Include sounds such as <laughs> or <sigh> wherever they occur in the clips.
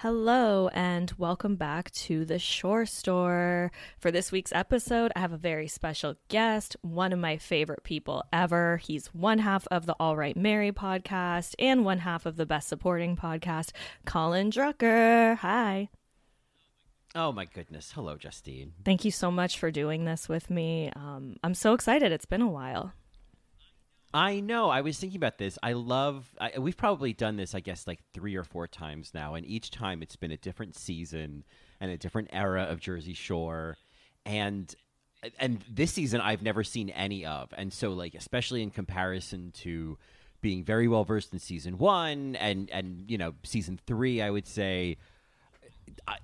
Hello, and welcome back to the Shore Store. For this week's episode, I have a very special guest, one of my favorite people ever. He's one half of the Alright Mary podcast and one half of the Best Supporting podcast, Colin Drucker. Hi. Oh my goodness. Hello, Justine. Thank you so much for doing this with me. Um, I'm so excited. It's been a while. I know. I was thinking about this. I love. I, we've probably done this, I guess, like three or four times now, and each time it's been a different season and a different era of Jersey Shore, and and this season I've never seen any of, and so like especially in comparison to being very well versed in season one and and you know season three, I would say.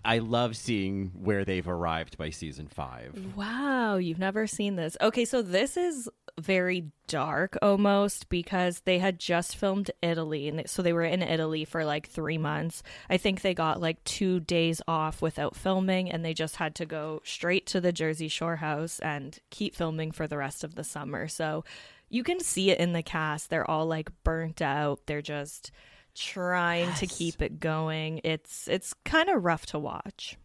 I, love seeing where they've arrived by season five. Wow, you've never seen this. Okay, so this is very dark almost because they had just filmed Italy and so they were in Italy for like 3 months. I think they got like 2 days off without filming and they just had to go straight to the Jersey Shore house and keep filming for the rest of the summer. So you can see it in the cast. They're all like burnt out. They're just trying yes. to keep it going. It's it's kind of rough to watch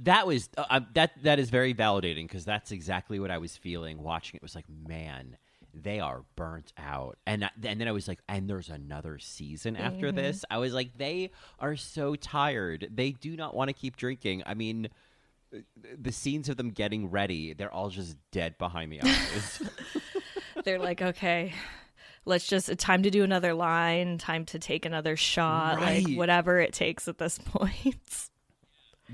that was uh, uh, that that is very validating because that's exactly what I was feeling watching it. Was like, man, they are burnt out, and and then I was like, and there's another season after mm-hmm. this. I was like, they are so tired. They do not want to keep drinking. I mean. The scenes of them getting ready, they're all just dead behind the eyes. <laughs> they're like, okay, let's just time to do another line, time to take another shot, right. like whatever it takes at this <laughs> point.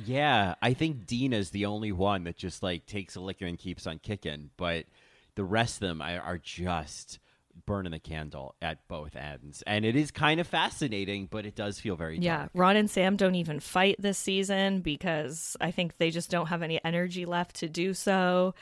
Yeah, I think Deena's the only one that just like takes a liquor and keeps on kicking, but the rest of them are, are just burning the candle at both ends. And it is kind of fascinating, but it does feel very Yeah, dark. Ron and Sam don't even fight this season because I think they just don't have any energy left to do so.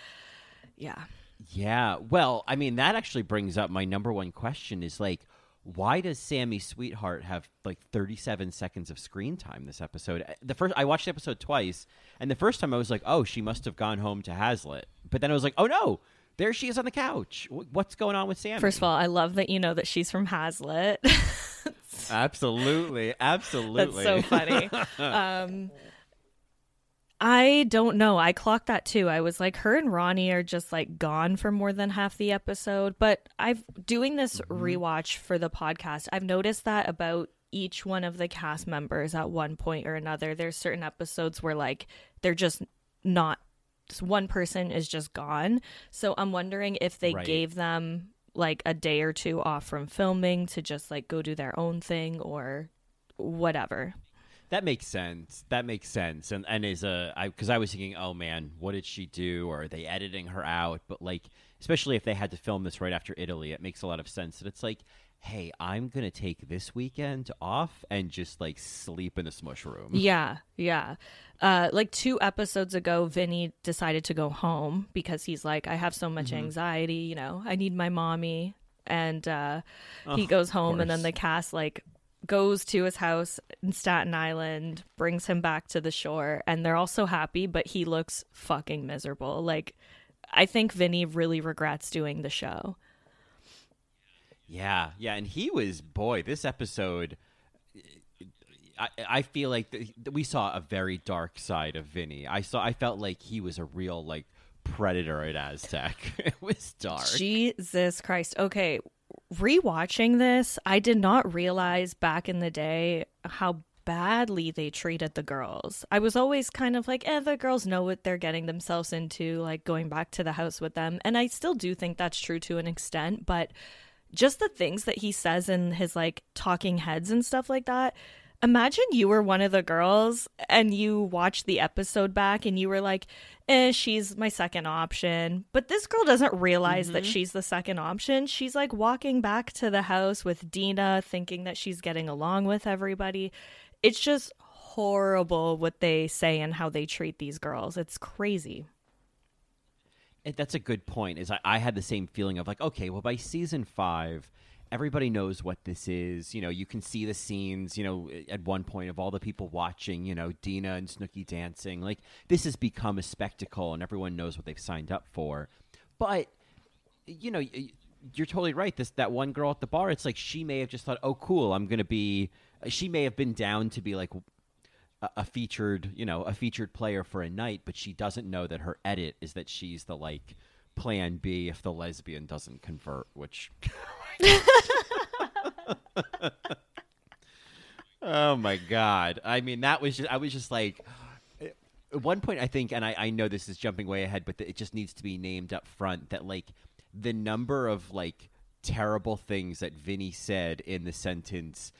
Yeah. Yeah. Well, I mean, that actually brings up my number one question is like why does Sammi Sweetheart have like 37 seconds of screen time this episode? The first I watched the episode twice, and the first time I was like, "Oh, she must have gone home to Hazlet." But then I was like, "Oh no, there she is on the couch. What's going on with Sammi?" First of all, I love that you know that she's from Hazlet. <laughs> absolutely, absolutely. That's so funny. <laughs> um, I don't know. I clocked that too. I was like, her and Ronnie are just like gone for more than half the episode. But I've doing this mm-hmm. rewatch for the podcast. I've noticed that about each one of the cast members at one point or another. There's certain episodes where like they're just not. One person is just gone. So I'm wondering if they right. gave them like a day or two off from filming to just like go do their own thing or whatever. That makes sense. That makes sense. And and is a I because I was thinking, oh man, what did she do? Or are they editing her out? But like, especially if they had to film this right after Italy, it makes a lot of sense. That it's like, hey, I'm gonna take this weekend off and just like sleep in the smush room. Yeah, yeah. Uh, like two episodes ago, Vinny decided to go home because he's like, I have so much mm-hmm. anxiety. You know, I need my mommy. And uh, oh, he goes home, and then the cast like goes to his house in Staten Island, brings him back to the shore, and they're all so happy, but he looks fucking miserable. Like, I think Vinny really regrets doing the show. Yeah, yeah, and he was boy. This episode, I I feel like the, we saw a very dark side of Vinny. I saw. I felt like he was a real like predator at Aztec. <laughs> it was dark. Jesus Christ. Okay, rewatching this, I did not realize back in the day how badly they treated the girls. I was always kind of like, eh, the girls know what they're getting themselves into, like going back to the house with them. And I still do think that's true to an extent, but just the things that he says in his like talking heads and stuff like that. Imagine you were one of the girls and you watched the episode back and you were like, eh, she's my second option. But this girl doesn't realize mm-hmm. that she's the second option. She's like walking back to the house with Deena, thinking that she's getting along with everybody. It's just horrible what they say and how they treat these girls. It's crazy. That's a good point. Is I, I had the same feeling of like, okay, well, by season five, everybody knows what this is. You know, you can see the scenes, you know, at one point of all the people watching, you know, Deena and Snooki dancing. Like, this has become a spectacle and everyone knows what they've signed up for. But, you know, you're totally right. This that one girl at the bar, it's like she may have just thought, "Oh, cool, I'm going to be she may have been down to be like a, a featured, you know, a featured player for a night, but she doesn't know that her edit is that she's the like plan B if the lesbian doesn't convert, which Oh my god. I mean, that was just I was just like at one point I think and I, I know this is jumping way ahead, but it just needs to be named up front that like the number of like terrible things that Vinny said in the sentence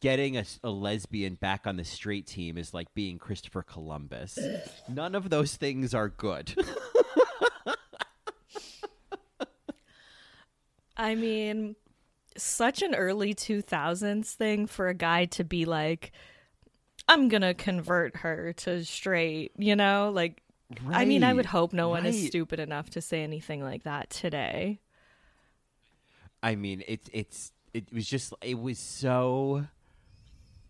getting a, a, lesbian back on the straight team is like being Christopher Columbus. None of those things are good. <laughs> I mean, such an early 2000s thing for a guy to be like, I'm going to convert her to straight, you know? Like, right, I mean, I would hope no one right. is stupid enough to say anything like that today. I mean, it's, it's, it was just, it was so,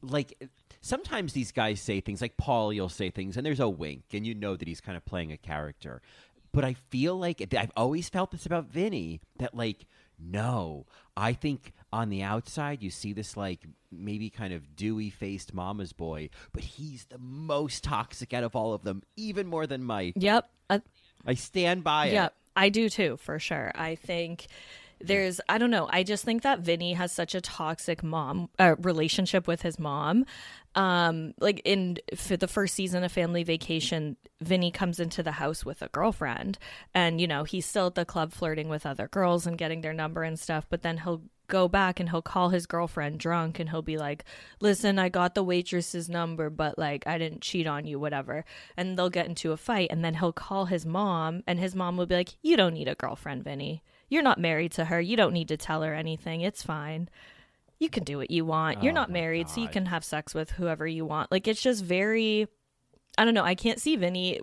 like, sometimes these guys say things like Paul, you'll say things, and there's a wink, and you know that he's kind of playing a character. But I feel like I've always felt this about Vinny that, like, no, I think on the outside you see this like maybe kind of dewy faced mama's boy, but he's the most toxic out of all of them, even more than Mike. Yep. Uh, I stand by yep, it. Yep. I do too, for sure. I think there's I don't know. I just think that Vinny has such a toxic mom uh, relationship with his mom. Um, like in for the first season of Family Vacation, Vinny comes into the house with a girlfriend, and you know he's still at the club flirting with other girls and getting their number and stuff. But then he'll go back and he'll call his girlfriend drunk and he'll be like, Listen, I got the waitress's number, but like I didn't cheat on you, whatever. And they'll get into a fight and then he'll call his mom and his mom will be like, You don't need a girlfriend, Vinny. You're not married to her. You don't need to tell her anything. It's fine. You can do what you want. You're oh not married, God. so you can have sex with whoever you want. Like it's just very I don't know. I can't see Vinny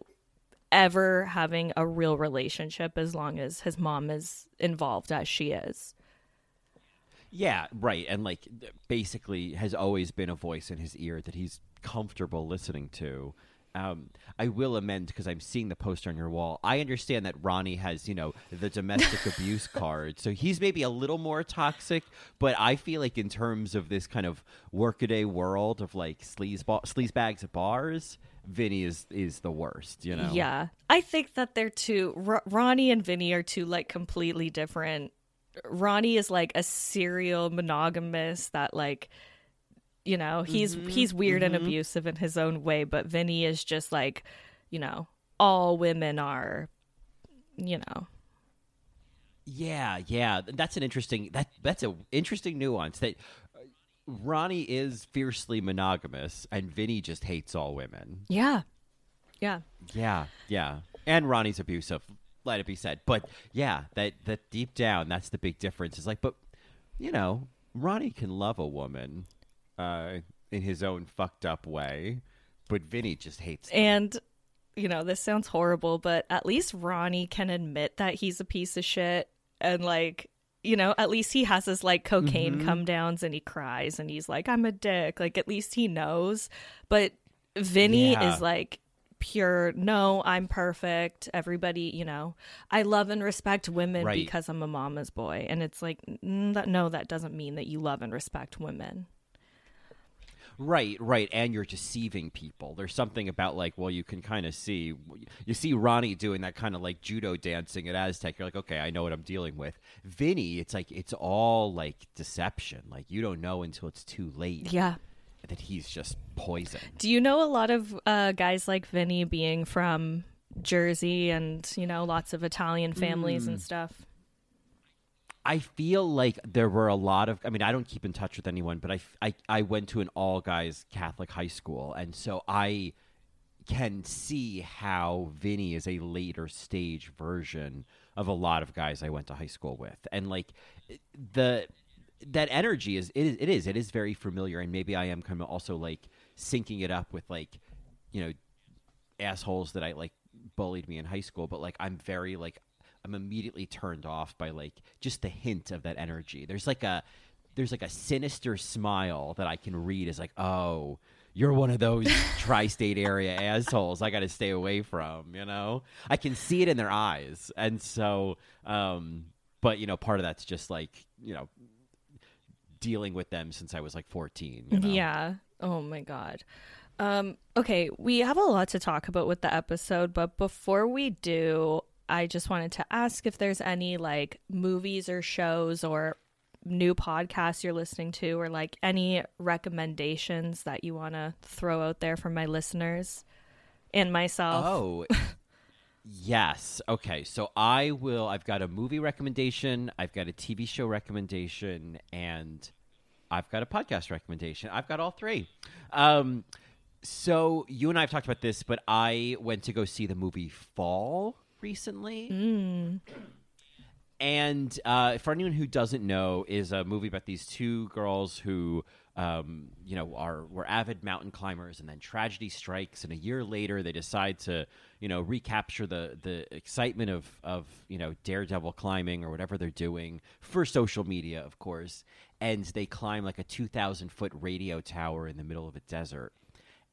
ever having a real relationship as long as his mom is involved as she is. Yeah, right. And like basically has always been a voice in his ear that he's comfortable listening to. Um, I will amend because I'm seeing the poster on your wall. I understand that Ronnie has, you know, the domestic <laughs> abuse card, so he's maybe a little more toxic. But I feel like in terms of this kind of workaday world of like sleaze sleaze bags at bars, Vinny is is the worst. You know? Yeah, I think that they're two. R- Ronnie and Vinny are two like completely different Ronnie is like a serial monogamous that like you know, he's mm-hmm, he's weird mm-hmm. and abusive in his own way, but Vinny is just like, you know, all women are, you know. Yeah, yeah, that's an interesting that that's an interesting nuance that uh, Ronnie is fiercely monogamous and Vinny just hates all women. Yeah. Yeah. Yeah, yeah. And Ronnie's abusive let it be said. But yeah, that that deep down, that's the big difference. Is like, but you know, Ronnie can love a woman uh, in his own fucked up way, but Vinny just hates. Them. And you know, this sounds horrible, but at least Ronnie can admit that he's a piece of shit, and like. You know, at least he has his like cocaine mm-hmm. come downs and he cries and he's like, I'm a dick. Like, at least he knows. But Vinny yeah. is like, pure no i'm perfect everybody you know i love and respect women right. because i'm a mama's boy and it's like no that doesn't mean that you love and respect women Right, right, and you're deceiving people. There's something about like, well, you can kind of see, you see Ronnie doing that kind of like judo dancing at Aztec. You're like, okay, I know what I'm dealing with. Vinny, it's like it's all like deception. Like you don't know until it's too late. Yeah, that he's just poison. Do you know a lot of uh, guys like Vinny being from Jersey and you know lots of Italian families mm. and stuff? I feel like there were a lot of. I mean, I don't keep in touch with anyone, but I, I, I went to an all guys Catholic high school, and so I can see how Vinny is a later stage version of a lot of guys I went to high school with, and like the that energy is it, is it is it is very familiar. And maybe i am kind of also like syncing it up with like you know assholes that i like bullied me in high school. But like i'm very like i'm immediately turned off by like just the hint of that energy there's like a there's like a sinister smile that i can read as like oh you're one of those <laughs> tri-state area assholes i got to stay away from you know i can see it in their eyes and so um but you know part of that's just like you know dealing with them since I was like 14. You know? Yeah. Oh my god. Um, okay, we have a lot to talk about with the episode, but before we do, I just wanted to ask if there's any like movies or shows or new podcasts you're listening to or like any recommendations that you want to throw out there for my listeners and myself. Oh. yes. Okay. So I will I've got a movie recommendation, I've got a TV show recommendation, and I've got a podcast recommendation. I've got all three. Um so you and I have talked about this, but I went to go see the movie Fall recently. Mm. And uh, for anyone who doesn't know, is a movie about these two girls who, um, you know, are were avid mountain climbers, and then tragedy strikes, and a year later they decide to, you know, recapture the the excitement of of you know daredevil climbing or whatever they're doing for social media, of course, and they climb like a two thousand foot radio tower in the middle of a desert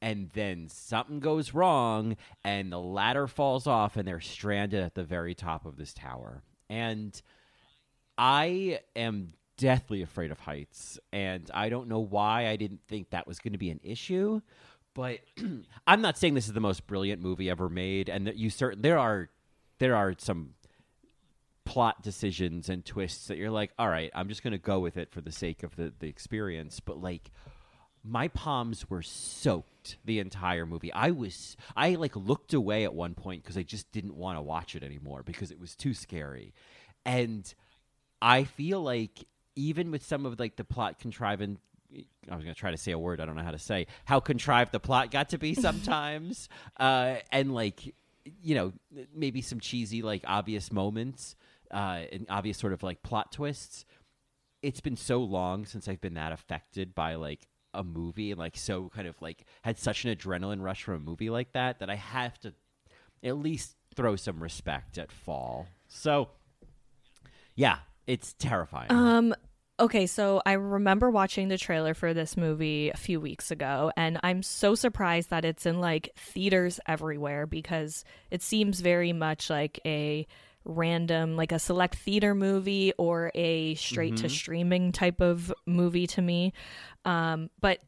and then something goes wrong and the ladder falls off and they're stranded at the very top of this tower. And I am deathly afraid of heights and I don't know why I didn't think that was going to be an issue, but <clears throat> I'm not saying this is the most brilliant movie ever made and that you certain there are there are some plot decisions and twists that you're like, all right, I'm just going to go with it for the sake of the the experience, but like my palms were soaked the entire movie. I was I like looked away at one point because I just didn't want to watch it anymore because it was too scary. And I feel like even with some of like the plot contriving I was going to try to say a word I don't know how to say how contrived the plot got to be <laughs> sometimes uh and like you know maybe some cheesy like obvious moments uh and obvious sort of like plot twists it's been so long since I've been that affected by like a movie and like so kind of like had such an adrenaline rush from a movie like that that I have to at least throw some respect at Fall. So yeah, it's terrifying. Um okay, so I remember watching the trailer for this movie a few weeks ago and I'm so surprised that it's in like theaters everywhere because it seems very much like a random like a select theater movie or a straight to streaming type of movie to me. Um but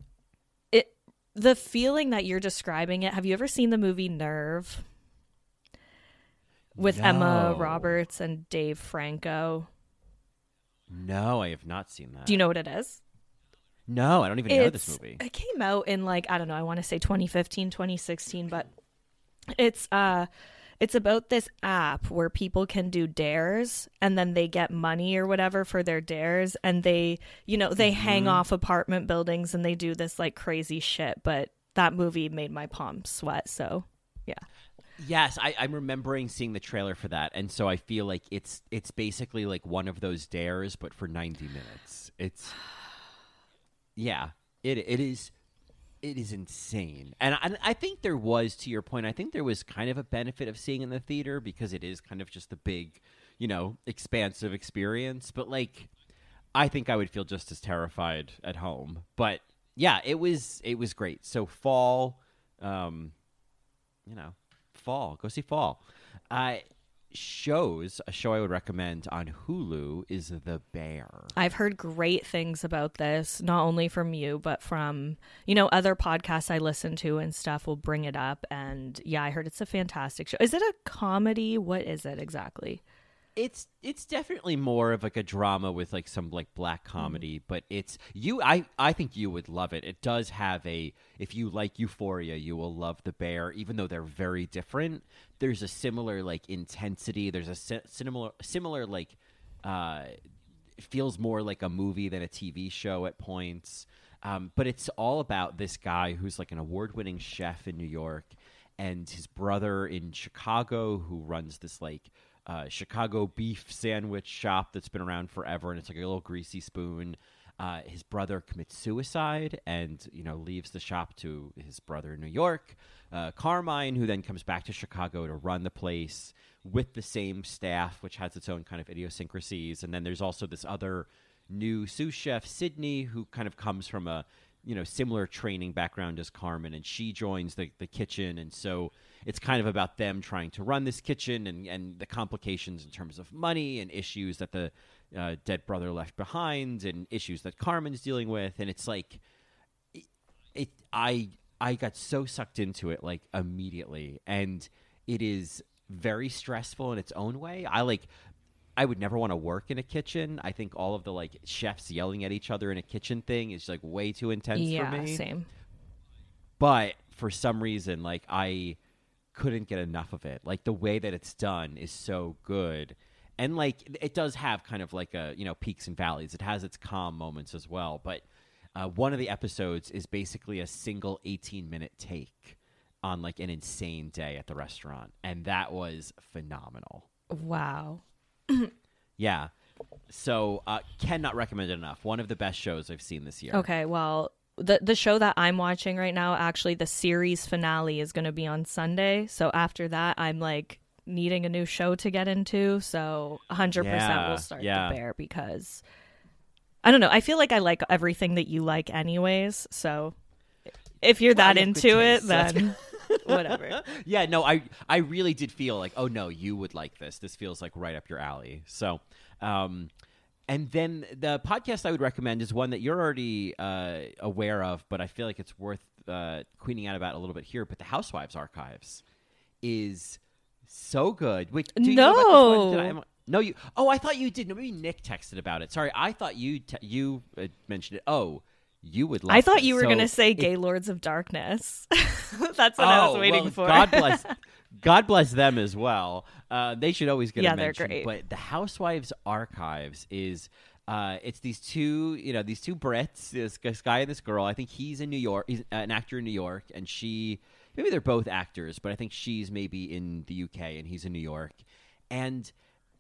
it the feeling that you're describing it have you ever seen the movie nerve? With emma roberts and dave franco. No, I have not seen that. do you know what it is? No, I don't even know this movie. It came out in like I don't know, I want to say 2015, 2016, but it's uh it's about this app where people can do dares and then they get money or whatever for their dares and they, you know, they hang mm-hmm. off apartment buildings and they do this like crazy shit, but that movie made my palms sweat, so yeah. Yes, I, I'm remembering seeing the trailer for that, and so I feel like it's it's basically like one of those dares, but for 90 minutes. It's <sighs> yeah, it it is it is insane, and I, I think there was, to your point, I think there was kind of a benefit of seeing in the theater because it is kind of just the big, you know, expansive experience. But like, I think I would feel just as terrified at home. But yeah, it was it was great. So fall, um, you know, fall. Go see fall. Uh, shows a show I would recommend on Hulu is The Bear. I've heard great things about this, not only from you, but from, you know, other podcasts I listen to and stuff will bring it up. And yeah, I heard it's a fantastic show. Is it a comedy? What is it exactly? It's it's definitely more of like a drama with like some like black comedy, but it's you. I I think you would love it. It does have a if you like Euphoria, you will love The Bear, even though they're very different. There's a similar like intensity. There's a si- similar similar like uh, it feels more like a movie than a TV show at points. Um, but it's all about this guy who's like an award-winning chef in New York, and his brother in Chicago who runs this like uh, Chicago beef sandwich shop that's been around forever, and it's like a little greasy spoon. Uh, his brother commits suicide and you know leaves the shop to his brother in New York, uh, Carmine, who then comes back to Chicago to run the place with the same staff, which has its own kind of idiosyncrasies. And then there's also this other new sous chef, Sydney, who kind of comes from a you know similar training background as Carmen, and she joins the the kitchen, and so it's kind of about them trying to run this kitchen and and the complications in terms of money and issues that the uh, dead brother left behind and issues that Carmen's dealing with, and it's like it, it I I got so sucked into it like immediately, and it is very stressful in its own way. I like I would never want to work in a kitchen. I think all of the like chefs yelling at each other in a kitchen thing is like way too intense yeah, for me. same. But for some reason, like I couldn't get enough of it. Like the way that it's done is so good. And like it does have kind of like a, you know, peaks and valleys. It has its calm moments as well, but uh, one of the episodes is basically a single 18 minute take on like an insane day at the restaurant and that was phenomenal. Wow. <clears throat> Yeah. So uh, cannot recommend it enough. One of the best shows I've seen this year. Okay, well, the the show that I'm watching right now, actually, the series finale is going to be on Sunday. So after that, I'm like needing a new show to get into. So 100% Yeah, will start yeah. the bear because I don't know. I feel like I like everything that you like, anyways. So if you're Well, that you have good into it, taste. Then <laughs> <laughs> whatever. yeah, no, I I really did feel like, oh no, you would like this. This feels like right up your alley. So, um, and then the podcast I would recommend is one that you're already uh, aware of, but I feel like it's worth uh, queening out about a little bit here. But the Housewives Archives is so good. Wait, do you know about this one? Did No. I- no, you. Oh, I thought you did. No, maybe Nick texted about it. Sorry, I thought you te- you uh, mentioned it. Oh, you would. Love I thought you were So going to say it- Gaylords of Darkness. <laughs> That's what I was Oh, waiting well, for. God bless, <laughs> God bless them as well. Uh, they should always get Yeah, a they're great. But the Housewives Archives is. Uh, it's these two, you know, these two Brits, this, this guy and this girl. I think he's in New York. He's an actor in New York, and she, maybe they're both actors, but I think she's maybe in the UK and he's in New York. And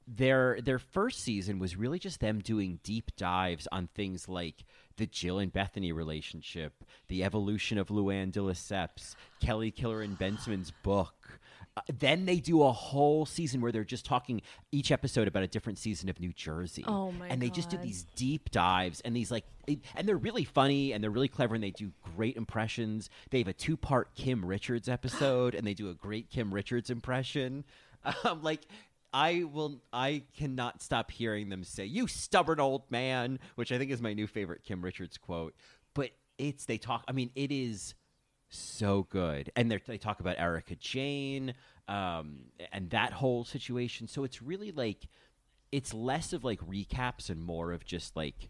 their their first season was really just them doing deep dives on things like the Jill and Bethany relationship, the evolution of Luann de Lesseps, Kelly Killoren Bensimon's book. Uh, then they do a whole season where they're just talking each episode about a different season of New Jersey. Oh my And they just do these deep dives and these like and they're really funny and they're really clever and they do great impressions. They have a two-part Kim Richards episode and they do a great Kim Richards impression. <laughs> Um, like I will I cannot stop hearing them say you stubborn old man, which I think is my new favorite Kim Richards quote. But it's they talk I mean it is so good. And they they talk about Erika Jayne um, and that whole situation. So it's really like it's less of like recaps and more of just like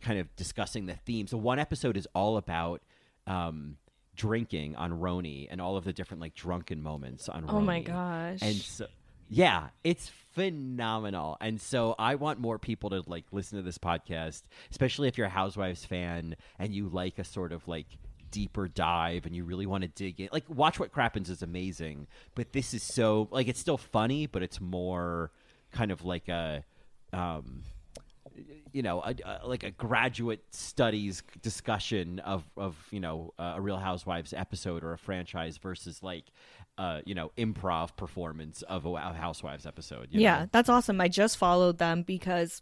kind of discussing the themes. So one episode is all about um, drinking on RHONY and all of the different like drunken moments on RHONY. oh my gosh. And so, yeah, it's phenomenal. And so I want more people to like listen to this podcast, especially if you're a Housewives fan and you like a sort of like deeper dive and you really want to dig in. Like Watch What Crappens is amazing, but this is so like it's still funny, but it's more kind of like a um you know, a, a, like a graduate studies discussion of of you know uh, a Real Housewives episode or a franchise versus like uh, you know improv performance of a Housewives episode. yeah, know? that's awesome. I just followed them because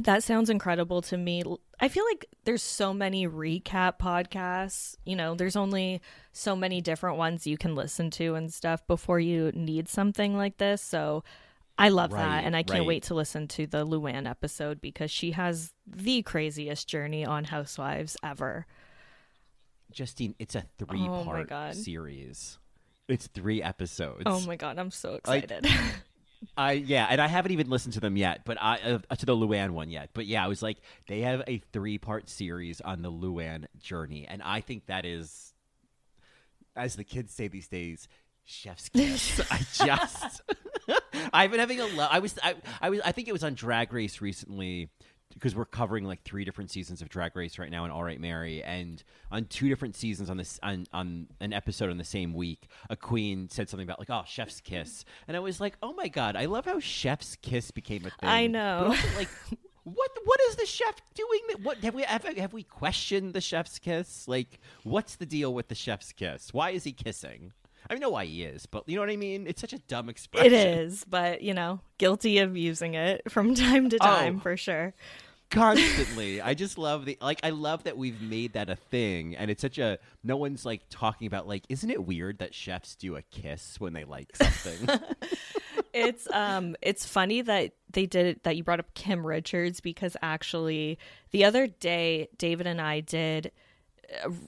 that sounds incredible to me. I feel like there's so many recap podcasts. You know, there's only so many different ones you can listen to and stuff before you need something like this. So I love Right, that. And I can't right. wait to listen to the Luann episode because she has the craziest journey on Housewives ever. Justine, it's a three part God. series. It's three episodes. Oh my God, I'm so Like- excited. <laughs> I yeah, and I haven't even listened to them yet, but I uh, to the Luann one yet. But yeah, I was like, they have a three part series on the Luann journey, and I think that is, as the kids say these days, chef's kiss. <laughs> I just, I've been having a lo- I was I, I was I think it was on Drag Race recently because we're covering like three different seasons of Drag Race right now in Alright Mary, and on two different seasons on this on on an episode on the same week, a queen said something about like oh chef's kiss, and I was like oh my god, I love how chef's kiss became a thing. I know. also, like. What what is the chef doing? that- What have we have, have we questioned the chef's kiss? Like, what's the deal with the chef's kiss? Why is he kissing? I know why he is, but you know what I mean. It's such a dumb expression. it is, but you know, guilty of using it from <laughs> time to time Oh. for sure. constantly. I just love the like. I love that we've made that a thing, and it's such a. No one's like talking about like. Isn't it weird that chefs do a kiss when they like something? <laughs> it's um it's funny that they did it that you brought up Kim Richards because actually the other day David and I did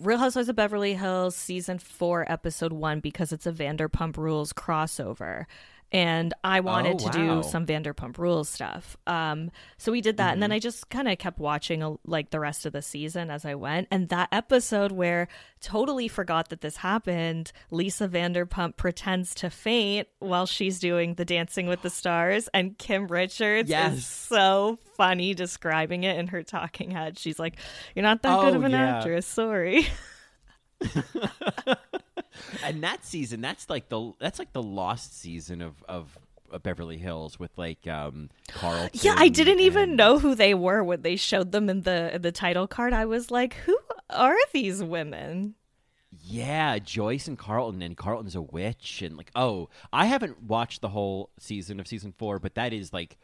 Real Housewives of Beverly Hills season 4 episode 1 because it's a Vanderpump Rules crossover and I wanted Oh, to do some Vanderpump Rules stuff. Um, so we did that, and then I just kind of kept watching uh, like the rest of the season as I went. And that episode where totally forgot that this happened, Lisa Vanderpump pretends to faint while she's doing the Dancing with the Stars, and Kim Richards Yes. is so funny describing it in her talking head. She's like, "You're not that good Oh, of an yeah. actress, sorry." <laughs> <laughs> and that season, that's like the that's like the lost season of of Beverly Hills with like um Carlton. Yeah, I didn't even know who they were when they showed them in the in the title card. I was like, "Who are these women?" Yeah, Joyce and Carlton, and Carlton's a witch, and like, oh, I haven't watched the whole season of season four, but that is like,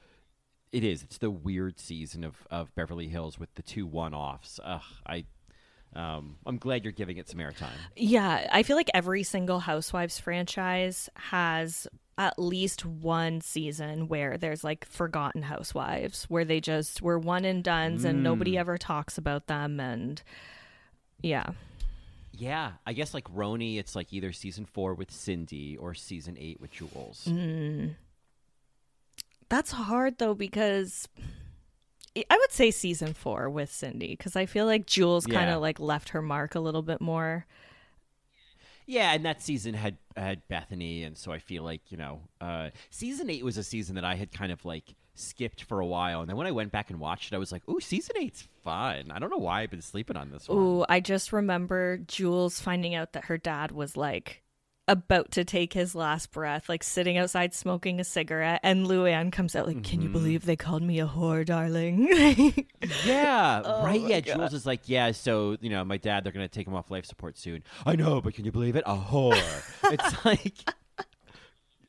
it is. It's the weird season of of Beverly Hills with the two one offs. Ugh, I, um, I'm glad you're giving it some airtime. Yeah, I feel like every single Housewives franchise has at least one season where there's like forgotten housewives where they just were one and done's and nobody ever talks about them and yeah. Yeah, I guess like RHONY, it's like either season four with Cindy or season eight with Jules. That's hard though because I would say season 4 with Cindy cuz I feel like Jules kind of like left her mark a little bit more. Yeah, and that season had had Bethany, and so I feel like you know, uh, season eight was a season that I had kind of like skipped for a while, and then when I went back and watched it, I was like, "Ooh, season eight's fun." I don't know why I've been sleeping on this one. Ooh, I just remember Jules finding out that her dad was like about to take his last breath, like sitting outside smoking a cigarette, and Luann comes out like, "Can Mm-hmm. you believe they called me a whore, darling?" <laughs> Yeah, <laughs> Oh right. Yeah, God. Jules is like, "Yeah, so you know, my dad, they're gonna take him off life support soon." I know, but can you believe it? A whore. it's <laughs> like.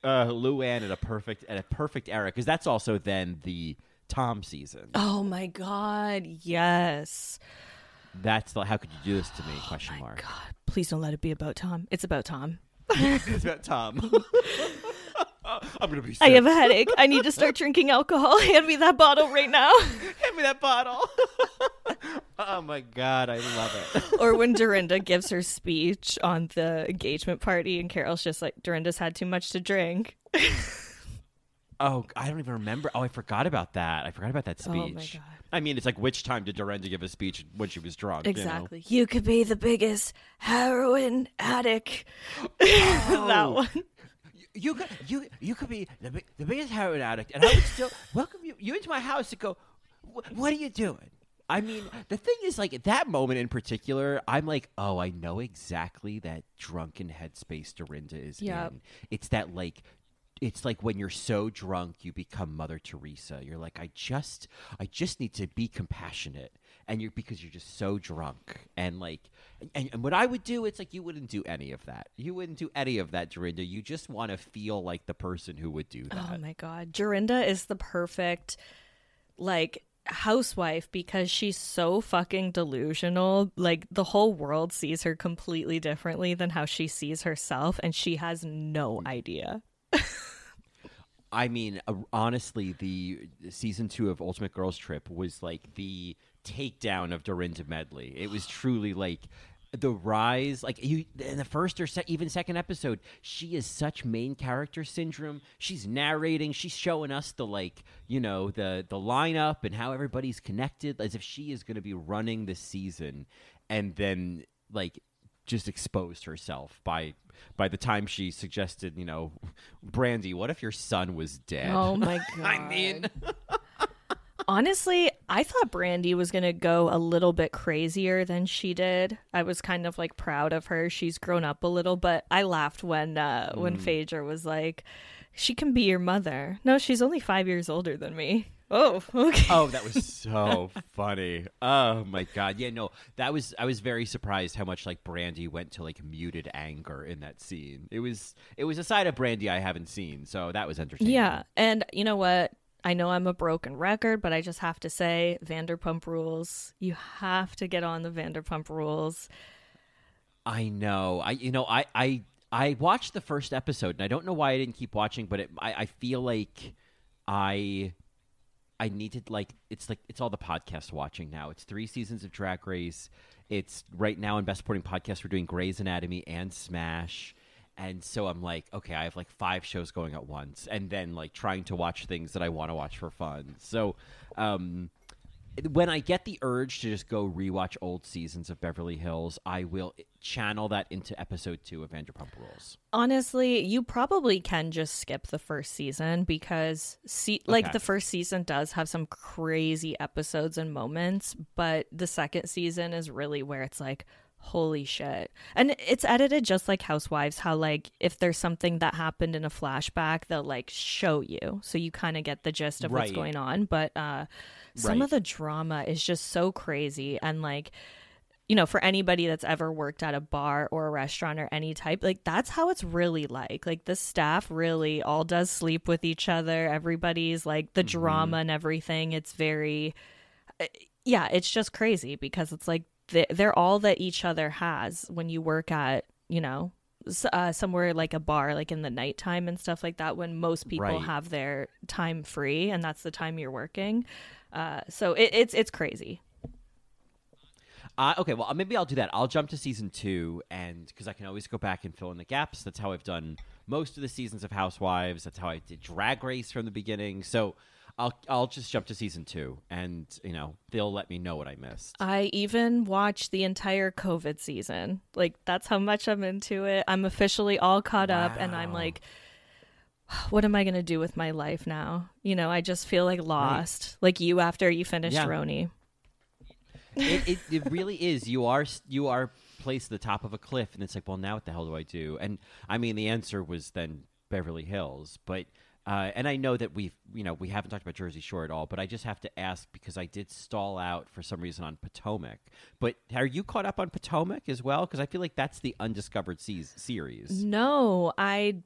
Uh, Luann at a perfect at a perfect era because that's also then the Tom season. oh my god, yes. That's the how could you do this to me? Question mark. God, please don't let it be about Tom. It's about Tom. It's about Tom. <laughs> I'm gonna be. Sick. I have a headache. I need to start drinking alcohol. <laughs> Hand me that bottle right now. <laughs> Hand me that bottle. oh my god, I love it. or when Dorinda gives her speech on the engagement party, and Carol's just like, Dorinda's had too much to drink. Oh, I don't even remember. Oh, I forgot about that. I forgot about that Oh my speech. God. I mean, it's like which time did Dorinda give a speech when she was drunk? you know? Exactly. You, could be the biggest heroin addict. <laughs> that one. You could you you could be the, the biggest heroin addict, and I would still welcome you you into my house and go. What are you doing? I mean, the thing is, like at that moment in particular, I'm like, oh, I know exactly that drunken headspace Dorinda is Yep. in. It's that like. It's like when you're so drunk, you become Mother Teresa. You're like, I just, I just need to be compassionate, and you're because you're just so drunk, and like, and, and what I would do, it's like you wouldn't do any of that. You wouldn't do any of that, Dorinda. You just want to feel like the person who would do oh that. Oh my god. Dorinda is the perfect like housewife because she's so fucking delusional. Like the whole world sees her completely differently than how she sees herself and she has no mm. idea. <laughs> I mean, uh, honestly, the season two of Ultimate Girls Trip was like the takedown of Dorinda Medley. It was truly like the rise. Like you in the first or se- even second episode, she is such main character syndrome. She's narrating. She's showing us the like you know the the lineup and how everybody's connected, as if she is going to be running the season, and then like just exposed herself by by the time she suggested, you know, Brandi, what if your son was dead? Oh my god. <laughs> I mean, Honestly, I thought Brandi was going to go a little bit crazier than she did. I was kind of like proud of her. She's grown up a little, but I laughed when uh when Phaedra was like, "She can be your mother." No, she's only 5 years older than me. Oh, <laughs> okay. oh, that was so funny. Oh my god. Yeah, no. That was I was very surprised how much like Brandi went to like muted anger in that scene. It was it was a side of Brandi I haven't seen, so that was entertaining. Yeah, and you know what? I know I'm a broken record, but I just have to say Vanderpump Rules. You have to get on the Vanderpump Rules. I know. I you know I I I watched the first episode, and I don't know why I didn't keep watching, but it, I, I feel like I I needed like it's like it's all the podcast watching now. It's three seasons of Drag Race. It's right now in Best Supporting Podcast. We're doing Grey's Anatomy and Smash, and so I'm like, okay, I have like five shows going at once, and then like trying to watch things that I want to watch for fun. So, um, when I get the urge to just go rewatch old seasons of Beverly Hills, I will channel that into episode two of Vanderpump Rules. Honestly, you probably can just skip the first season because see, like Okay. the first season does have some crazy episodes and moments, but the second season is really where it's like holy shit. And it's edited just like Housewives how like if there's something that happened in a flashback, they'll like show you so you kind of get the gist of what's going on, but uh some Right. of the drama is just so crazy and like you know, for anybody that's ever worked at a bar or a restaurant or any type, like that's how it's really like. Like the staff really all does sleep with each other. Everybody's like the drama and everything. It's very, uh, yeah, it's just crazy because it's like they're all that each other has when you work at, you know, uh, somewhere like a bar, like in the nighttime and stuff like that, when most people Right. have their time free and that's the time you're working. Uh, so it, it's it's crazy. Uh, okay, well, maybe I'll do that. I'll jump to season two, and because I can always go back and fill in the gaps. That's how I've done most of the seasons of Housewives. That's how I did Drag Race from the beginning. So I'll I'll just jump to season two, and you know they'll let me know what I missed. I even watched the entire COVID season. Like that's how much I'm into it. I'm officially all caught up and I'm like <sighs> what am I going to do with my life now? You know, I just feel like lost. Like you after you finished Yeah. RHONY. it, it it really is. You are you are placed at the top of a cliff, and it's like, well, now what the hell do I do? And I mean, the answer was then Beverly Hills, but. Uh, and I know that we've, you know, we haven't talked about Jersey Shore at all, but I just have to ask because I did stall out for some reason on Potomac. But are you caught up on Potomac as well? Because I feel like that's the undiscovered seas- series. No, I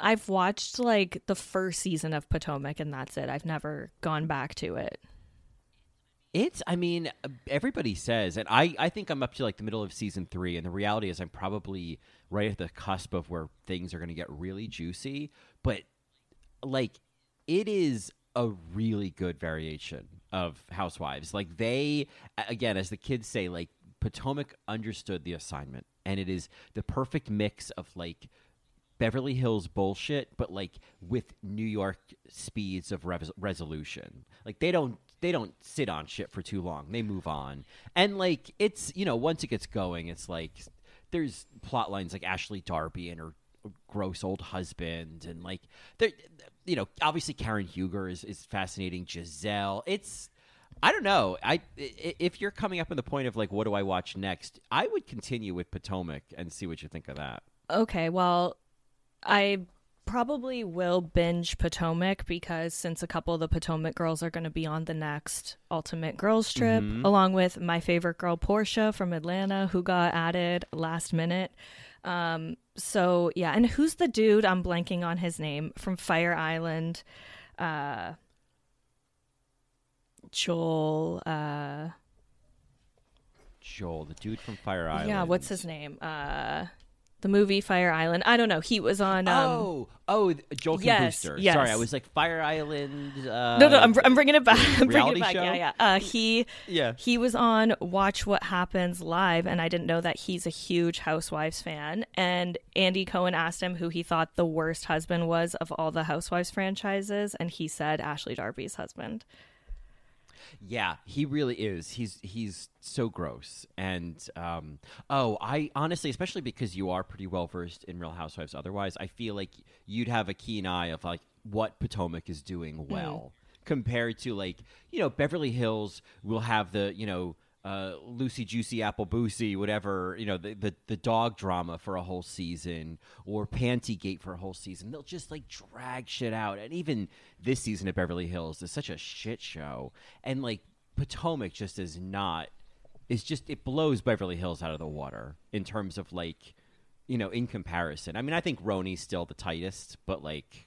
I've watched like the first season of Potomac and that's it. I've never gone back to it. It's, I mean, everybody says, and I, I think I'm up to like the middle of season three, and the reality is I'm probably right at the cusp of where things are going to get really juicy. But like, it is a really good variation of Housewives. Like, they, again, as the kids say, like, Potomac understood the assignment, and it is the perfect mix of like Beverly Hills bullshit, but like with New York speeds of res- resolution. Like they don't they don't sit on shit for too long. They move on, and like it's you know once it gets going, it's like there's plot lines like Ashley Darby and her gross old husband, and like there you know obviously Karen Huger is is fascinating. Gizelle, it's. I don't know. I if you're coming up on the point of like, what do I watch next? I would continue with Potomac and see what you think of that. Okay, well, I probably will binge Potomac because since a couple of the Potomac girls are going to be on the next Ultimate Girls Trip, along with my favorite girl Porsha from Atlanta, who got added last minute. Um, so yeah, and who's the dude? I'm blanking on his name from Fire Island. Uh, Joel. Uh, Joel, the dude from Fire Island. yeah, what's his name? Uh, the movie Fire Island. I don't know. He was on. Um, oh, oh, Joel yes, Booster. yes. Sorry, I was like Fire Island. Uh, No, no, I'm, I'm bringing it back. I'm bringing it back. show? Yeah, yeah. Uh, he yeah. he was on Watch What Happens live, and I didn't know that he's a huge Housewives fan. And Andy Cohen asked him who he thought the worst husband was of all the Housewives franchises, and he said Ashley Darby's husband. Yeah, he really is. He's he's so gross. And um, oh, I honestly, especially because you are pretty well versed in Real Housewives. Otherwise, I feel like you'd have a keen eye of like what Potomac is doing well compared to like you know Beverly Hills will have the you know. Uh, Lucy Juicy Apple Boosie, whatever you know, the, the the dog drama for a whole season, or Pantygate for a whole season. They'll just like drag shit out, and even this season of Beverly Hills is such a shit show. And like Potomac just is not. It's just it blows Beverly Hills out of the water in terms of like, you know, in comparison. I mean, I think RHONY's still the tightest, but like,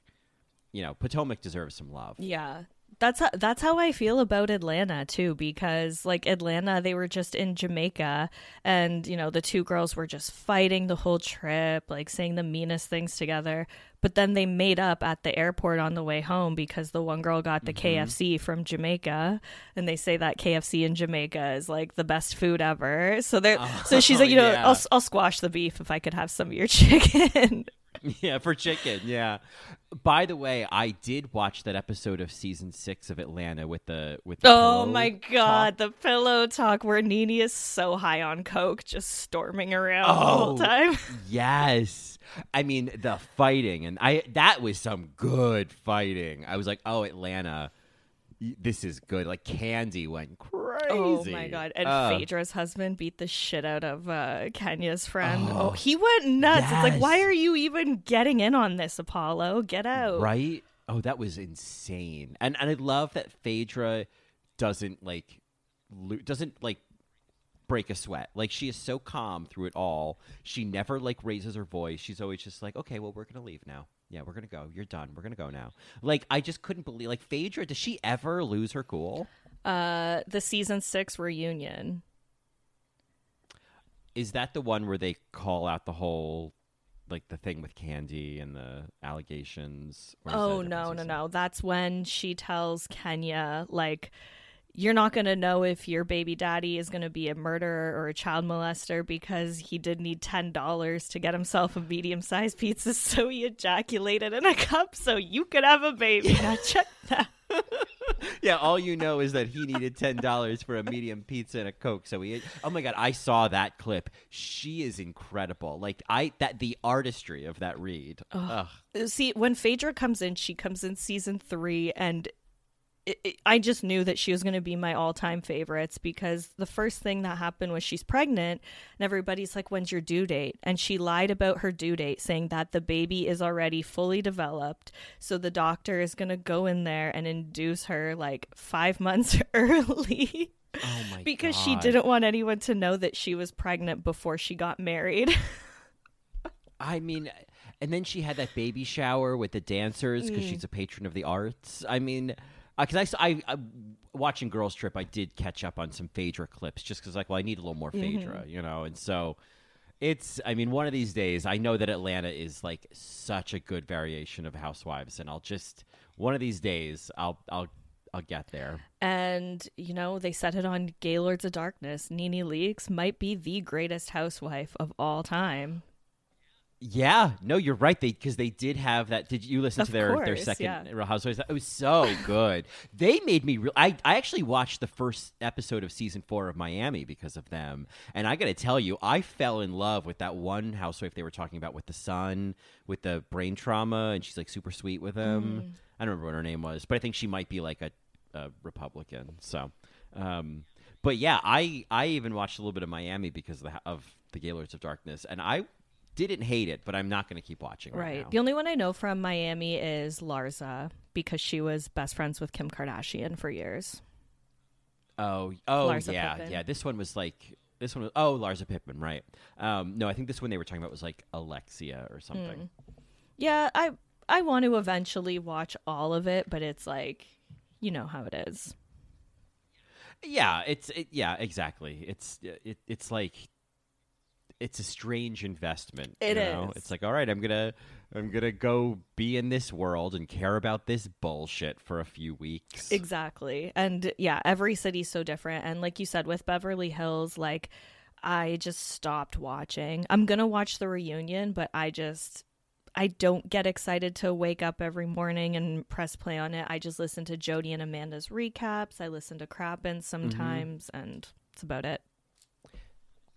you know, Potomac deserves some love. Yeah, That's how, that's how I feel about Atlanta too because like Atlanta they were just in Jamaica and you know the two girls were just fighting the whole trip like saying the meanest things together but then they made up at the airport on the way home because the one girl got the Mm-hmm. KFC from Jamaica and they say that KFC in Jamaica is like the best food ever so they <laughs> so she's like you know yeah. I'll I'll squash the beef if I could have some of your <laughs> chicken <laughs> yeah, for chicken. Yeah. By the way, I did watch that episode of season six of Atlanta with the with. The Oh pillow my talk. god, the pillow talk where Nene is so high on coke, just storming around the whole Oh. time. <laughs> Yes. I mean the fighting and I that was some good fighting. I was like, "Oh, Atlanta, this is good." Like Kandi went crazy. Oh my god! And Uh, Phaedra's husband beat the shit out of uh, Kenya's friend. Oh, <gasps> Oh, he went nuts. It's like, why are you even getting in on this, Apollo? Get out! Right? Oh, that was insane. And and I love that Phaedra doesn't like lo- doesn't like break a sweat. Like she is so calm through it all. She never like raises her voice. She's always just like, "Okay, well, we're going to leave now." Yeah, we're gonna go. You're done. We're gonna go now. Like I just couldn't believe. Like Phaedra, does she ever lose her cool? Uh, the season six reunion. Is that the one where they call out the whole, like the thing with Kandi and the allegations? Or is that a Oh no, no, no! That's when she tells Kenya like. You're not going to know if your baby daddy is going to be a murderer or a child molester because he did need $10 to get himself a medium sized pizza. <laughs> So he ejaculated in a cup so you could have a baby. <laughs> Now check that. <laughs> Yeah, all you know is that he needed ten dollars for a medium pizza and a coke. So he, oh my god, I saw that clip. She is incredible. Like I, that the artistry of that read. Ugh. See, when Phaedra comes in, she comes in season three, and it, it, I just knew that she was going to be my all time favorites because the first thing that happened was she's pregnant, and everybody's like, When's your due date? And she lied about her due date, saying that the baby is already fully developed. So the doctor is going to go in there and induce her like five <laughs> months early. Oh my because she didn't want anyone to know that she was pregnant before she got married. <laughs> I mean, and then she had that baby shower with the dancers because Mm. she's a patron of the arts. I mean, because I, s- I, I- watching Girls Trip, I did catch up on some Phaedra clips just because, like, well, I need a little more Phaedra, Mm-hmm. you know, and so. It's, I mean, one of these days, I know that Atlanta is like such a good variation of Housewives, and I'll just, one of these days, I'll, I'll, I'll get there. And, you know, they set it on Gaylords of Darkness. Nene Leakes might be the greatest housewife of all time. Yeah, no, you're right. They because they did have that. Did you listen Of to their their second yeah. Real Housewives? It was so good. they made me. Real, I I actually watched the first episode of season four of Miami because of them, and I got to tell you, I fell in love with that one housewife they were talking about with the son with the brain trauma, and she's like super sweet with him. I don't remember what her name was, but I think she might be like a, a Republican. So. Um, but yeah, I I even watched a little bit of Miami because of the, of the Gaylords of Darkness, and I didn't hate it, but I'm not going to keep watching right, Right. now. The only one I know from Miami is Larsa because she was best friends with Kim Kardashian for years. oh, oh Larsa yeah, Pippen. yeah. This one was like this one was oh Larsa Pippen, right? Um, no, I think this one they were talking about was like Alexia or something. Yeah, I I want to eventually watch all of it, but it's like, you know how it is. Yeah, it's it, yeah, exactly. It's it, it's like it's a strange investment. It you know? is. It's like all right, I'm gonna I'm gonna go be in this world and care about this bullshit for a few weeks. Exactly. And yeah, every city's so different. And like you said, with Beverly Hills, like I just stopped watching. I'm going to watch the reunion, but I just. I don't get excited to wake up every morning and press play on it. I just listen to Jody and Amanda's recaps. I listen to Crappens mm-hmm. sometimes, and that's about it.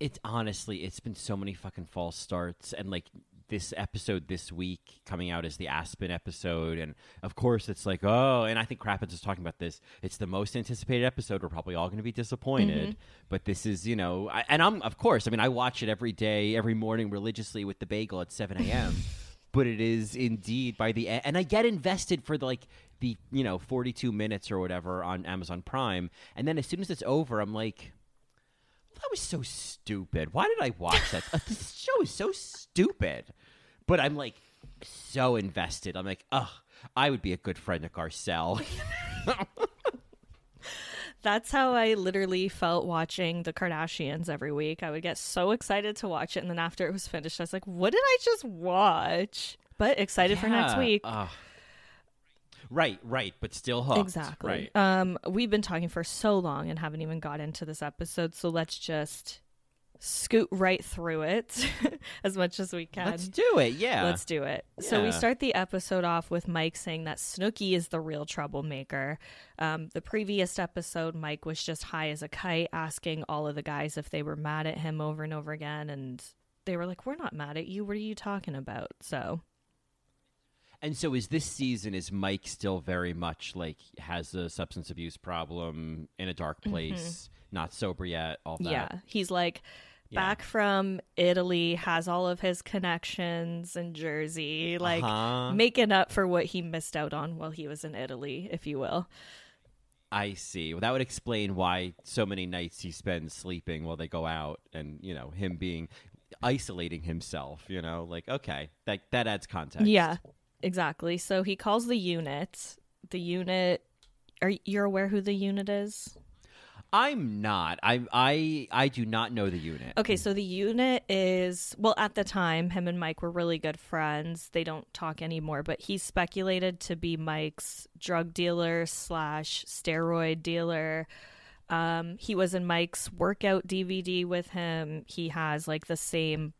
It's honestly it's been so many fucking false starts and like this episode this week coming out is the aspen episode and of course it's like oh and i think Crappens is talking about this. It's the most anticipated episode. We're probably all going to be disappointed. Mm-hmm. But this is you know I, and i'm of course i mean i watch it every day every morning religiously with the bagel at 7 a.m <laughs> but it is indeed by the end and i get invested for the, like the you know 42 minutes or whatever on amazon prime and then as soon as it's over i'm like that was so stupid. Why did I watch that? Uh, this show is so stupid. But I'm like so invested. I'm like, ugh, I would be a good friend to Garcelle. <laughs> That's how I literally felt watching the Kardashians every week. I would get so excited to watch it, and then after it was finished, I was like, "What did I just watch?" But excited for next week. Right, right, but still hooked. Exactly. Right. Um, we've been talking for so long and haven't even got into this episode, so let's just scoot right through it <laughs> as much as we can. Let's do it. Yeah. Let's do it. So we start the episode off with Mike saying that Snooki is the real troublemaker. Um, the previous episode, Mike was just high as a kite, asking all of the guys if they were mad at him over and over again, and they were like, "We're not mad at you. What are you talking about?" So And so is this season is Mike still very much like has a substance abuse problem in a dark place, not sober yet, all that. Mm-hmm. yeah, he's like. Yeah. Back from Italy, has all of his connections in Jersey, like Uh-huh. making up for what he missed out on while he was in Italy, if you will. I see. Well, that would explain why so many nights he spends sleeping while they go out and, you know, him being isolating himself, you know, like okay, that that adds context. Yeah, exactly. So he calls the unit. The unit. Are you're aware who the unit is? I'm not. I I I do not know the unit. Okay, so the unit is well at the time him and Mike were really good friends. They don't talk anymore, but he's speculated to be Mike's drug dealer slash steroid dealer. Um, he was in Mike's workout DVD with him. He has like the same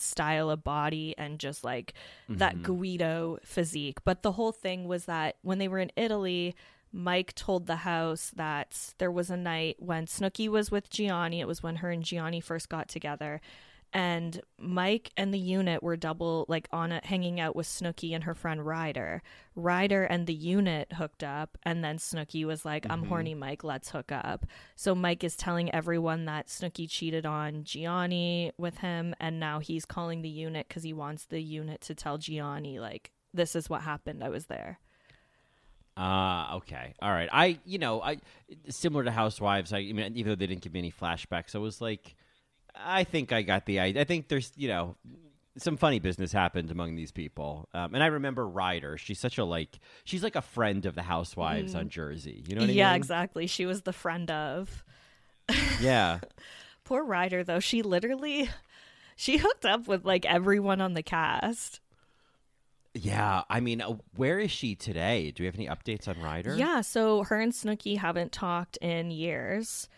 style of body and just like that mm-hmm. Guido physique. But the whole thing was that when they were in Italy, Mike told the house that there was a night when Snooki was with Jionni. It was when her and Jionni first got together. And Mike and the unit were double like on it, hanging out with Snooki and her friend Ryder. Ryder and the unit hooked up, and then Snooki was like, "I'm horny, Mike. Let's hook up." So Mike is telling everyone that Snooki cheated on Jionni with him, and now he's calling the unit because he wants the unit to tell Jionni like, "This is what happened. I was there." Ah, okay. All right. I, you know, I similar to Housewives. I, I mean, even though they didn't give me any flashbacks, I was like, I think I got the idea. I think there's, you know, some funny business happened among these people. Um, and I remember Ryder. She's such a like, she's like a friend of the Housewives on Jersey. You know what I Mm. yeah, exactly. She was the friend of. Yeah. <laughs> Poor Ryder though. She literally, she hooked up with like everyone on the cast. Yeah. I mean, uh, where is she today? Do we have any updates on Ryder? Yeah, so her and Snooki haven't talked in years.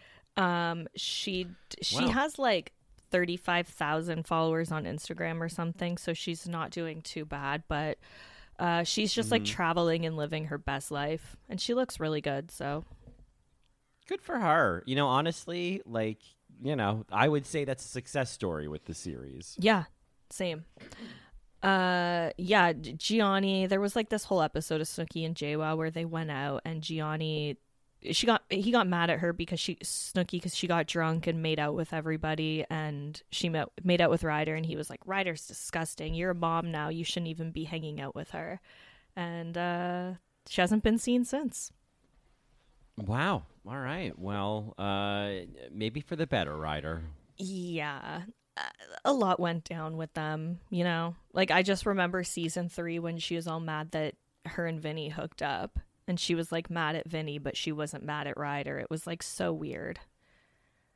Um, she she Wow. has like thirty five thousand followers on Instagram or something, so she's not doing too bad. But uh, she's just like traveling and living her best life, and she looks really good. So Good for her. You know, honestly, like, you know, I would say that's a success story with the series. yeah, same. Uh, yeah, Jionni. There was like this whole episode of Snooki and JWoww where they went out, and Jionni she got he got mad at her because she Snooki because she got drunk and made out with everybody and she met, made out with Ryder and he was like Ryder's disgusting. You're a mom now. You shouldn't even be hanging out with her. And uh she hasn't been seen since. Wow. All right. Well, uh, maybe for the better, Ryder. yeah. Uh, a lot went down with them you know? Like I just remember season 3 when she was all mad that her and Vinny hooked up and she was like mad at Vinny but she wasn't mad at Ryder it was like so weird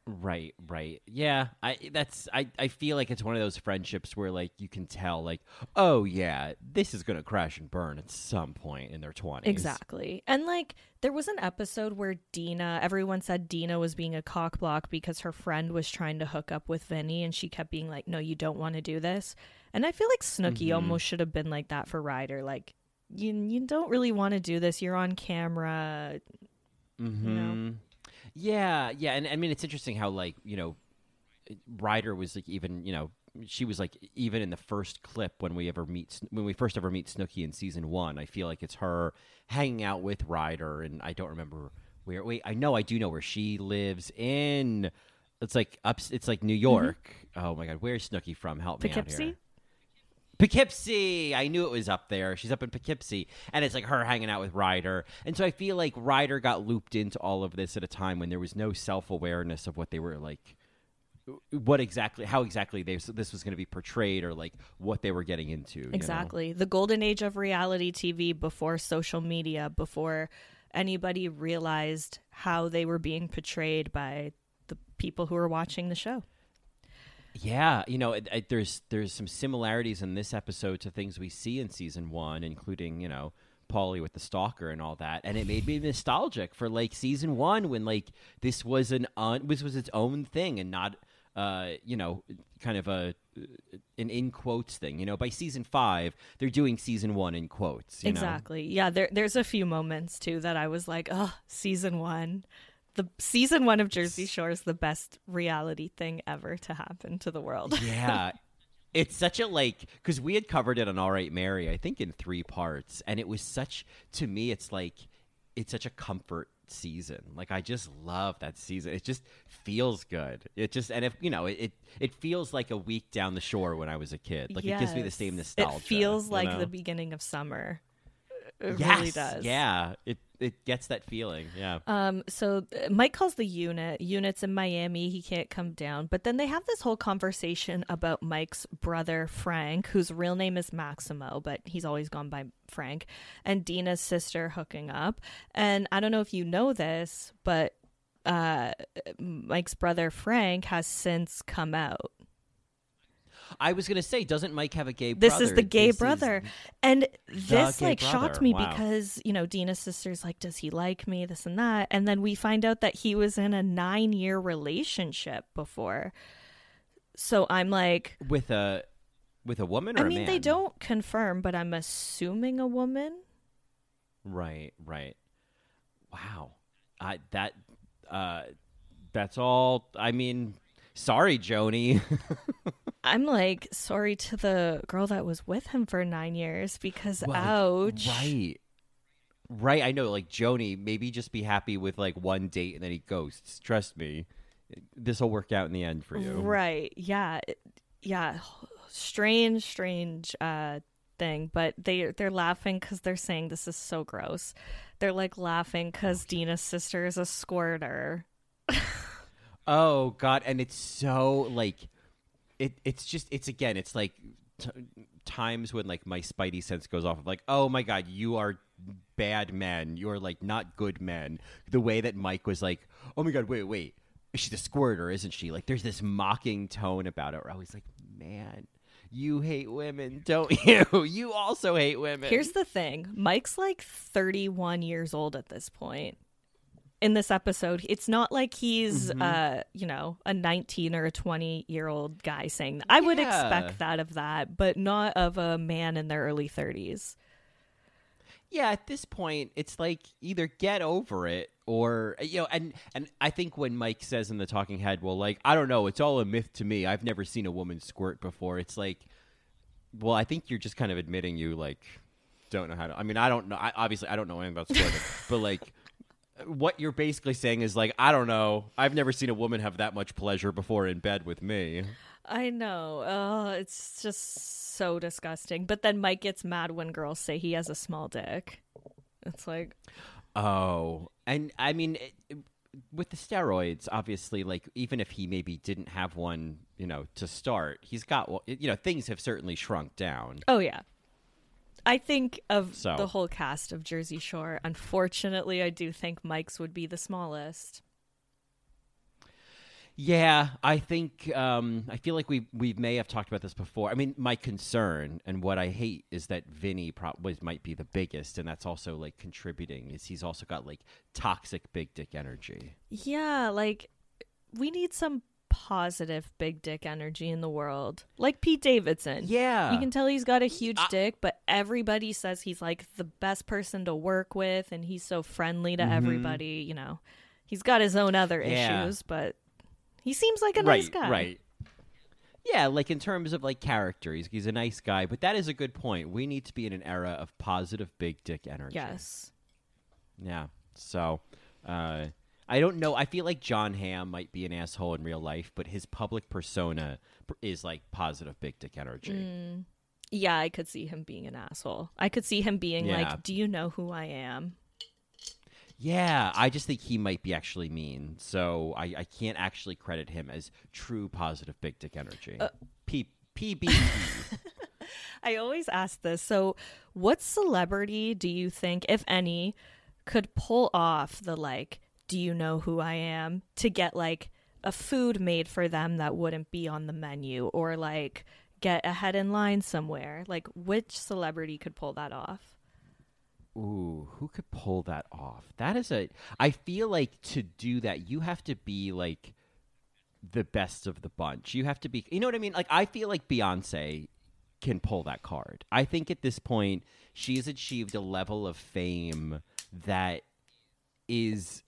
Right, right. Yeah, I that's I I feel like it's one of those friendships where like you can tell like, oh yeah, this is going to crash and burn at some point in their 20s. Exactly. And like there was an episode where Deena, everyone said Deena was being a cockblock because her friend was trying to hook up with Vinny and she kept being like, No, you don't want to do this. And I feel like Snooki Mhm. almost should have been like that for Ryder. Like, you you don't really want to do this. You're on camera. Mhm. Yeah, yeah, and I mean it's interesting how like, you know, Ryder was like even, you know, she was like even in the first clip when we ever meet when we first ever meet Snooki in season 1, I feel like it's her hanging out with Ryder and I don't remember where wait, I know I do know where she lives in it's like up it's like New York. Oh my god, where's Snooki from? Help me out Poughkeepsie? here. Poughkeepsie. I knew it was up there. She's up in Poughkeepsie, and it's like her hanging out with Ryder. And so I feel like Ryder got looped into all of this at a time when there was no self awareness of what they were like, what exactly, how exactly they this was going to be portrayed, or like what they were getting into. you know? Exactly. The golden age of reality TV before social media, before anybody realized how they were being portrayed by the people who were watching the show. Yeah, you know, it, it, there's there's some similarities in this episode to things we see in season one, including you know Pauly with the stalker and all that, and it made me nostalgic for like season one when like this was an un- this was its own thing and not uh you know kind of a an in quotes thing. You know, by season five, they're doing season one in quotes. exactly. Know? Yeah, there there's a few moments too that I was like, oh, season one the season one of Jersey Shore is the best reality thing ever to happen to the world. <laughs> yeah. It's such a like because we had covered it on Alright Mary, I think in three parts, and it was such to me. It's like it's such a comfort season. Like I just love that season. It just feels good. It just and if you know it, it, feels like a week down the shore when I was a kid. Like yes. it gives me the same nostalgia. It feels like know? the beginning of summer. It yes, really does. Yeah. It it gets that feeling. Yeah. Um. So uh, Mike calls the unit. Unit's in Miami. He can't come down. But then they have this whole conversation about Mike's brother Frank, whose real name is Maximo, but he's always gone by Frank, and Deena's sister hooking up. And I don't know if you know this, but uh, Mike's brother Frank has since come out. I was gonna say, doesn't Mike have a gay? This brother? This is the gay this brother, and this like brother. shocked me wow. because you know Deena's sister's like, does he like me? This and that, and then we find out that he was in a nine-year relationship before. So I'm like, with a with a woman. I mean, they don't confirm, but I'm assuming a woman. Right. Right. Wow. I that uh, that's all. I mean, sorry, Joni. <laughs> I'm like, sorry to the girl that was with him for nine years because well, ouch. Right. Right. I know, like Joni, maybe just be happy with like one date and then he ghosts. Trust me. This will work out in the end for you. Right. Yeah. Yeah. Strange, strange uh thing, but they they're laughing because they're saying this is so gross. They're like laughing because Deena's sister is a squirter. Oh God! And it's so like it it's just it's again it's like t- times when like my spidey sense goes off of like oh my god you are bad men. You're like not good men. The way that mike was like oh my god wait wait she's a squirter isn't she? Like there's this mocking tone about it where i was like man you hate women don't <laughs> you? You also hate women. Here's the thing. Mike's like 31 years old at this point in this episode. It's not like he's, mm-hmm. uh, you know, a 19 or a 20 year old guy saying that. I would yeah. expect that of that, but not of a man in their early 30s. Yeah, at this point, it's like either get over it or you know, and and I think when Mike says in the talking head, well, like I don't know, it's all a myth to me. I've never seen a woman squirt before. It's like, well, I think you're just kind of admitting you like don't know how to. I mean, I don't know. I, obviously, I don't know anything about squirting, <laughs> but like what you're basically saying is like, I don't know. I've never seen a woman have that much pleasure before in bed with me. I know. Oh, it's just so disgusting. But then Mike gets mad when girls say he has a small dick. It's like, oh, and I mean, it, it, with the steroids, obviously, like even if he maybe didn't have one, you know, to start, he's got. Well, you know, things have certainly shrunk down. Oh yeah, I think of so. the whole cast of Jersey Shore. Unfortunately, I do think Mike's would be the smallest. Yeah, I think um, I feel like we we may have talked about this before. I mean, my concern and what I hate is that Vinny probably might be the biggest, and that's also like contributing. Is he's also got like toxic big dick energy? Yeah, like we need some positive big dick energy in the world. Like Pete Davidson. Yeah. You can tell he's got a huge uh, dick, but everybody says he's like the best person to work with and he's so friendly to mm-hmm. everybody, you know. He's got his own other yeah. issues, but he seems like a right, nice guy. Right. Yeah, like in terms of like character, he's, he's a nice guy, but that is a good point. We need to be in an era of positive big dick energy. Yes. Yeah. So, uh I don't know. I feel like Jon Hamm might be an asshole in real life, but his public persona is like positive big dick energy. Mm. Yeah, I could see him being an asshole. I could see him being yeah. like, "Do you know who I am?" Yeah, I just think he might be actually mean. So I, I can't actually credit him as true positive big dick energy. Uh, P PB. <laughs> I always ask this. So, what celebrity do you think, if any, could pull off the like, do you know who I am? to get like a food made for them that wouldn't be on the menu or like get ahead in line somewhere. Like, which celebrity could pull that off? Ooh, who could pull that off? That is a. I feel like to do that, you have to be like the best of the bunch. You have to be. You know what I mean? Like, I feel like Beyonce can pull that card. I think at this point, she's achieved a level of fame that is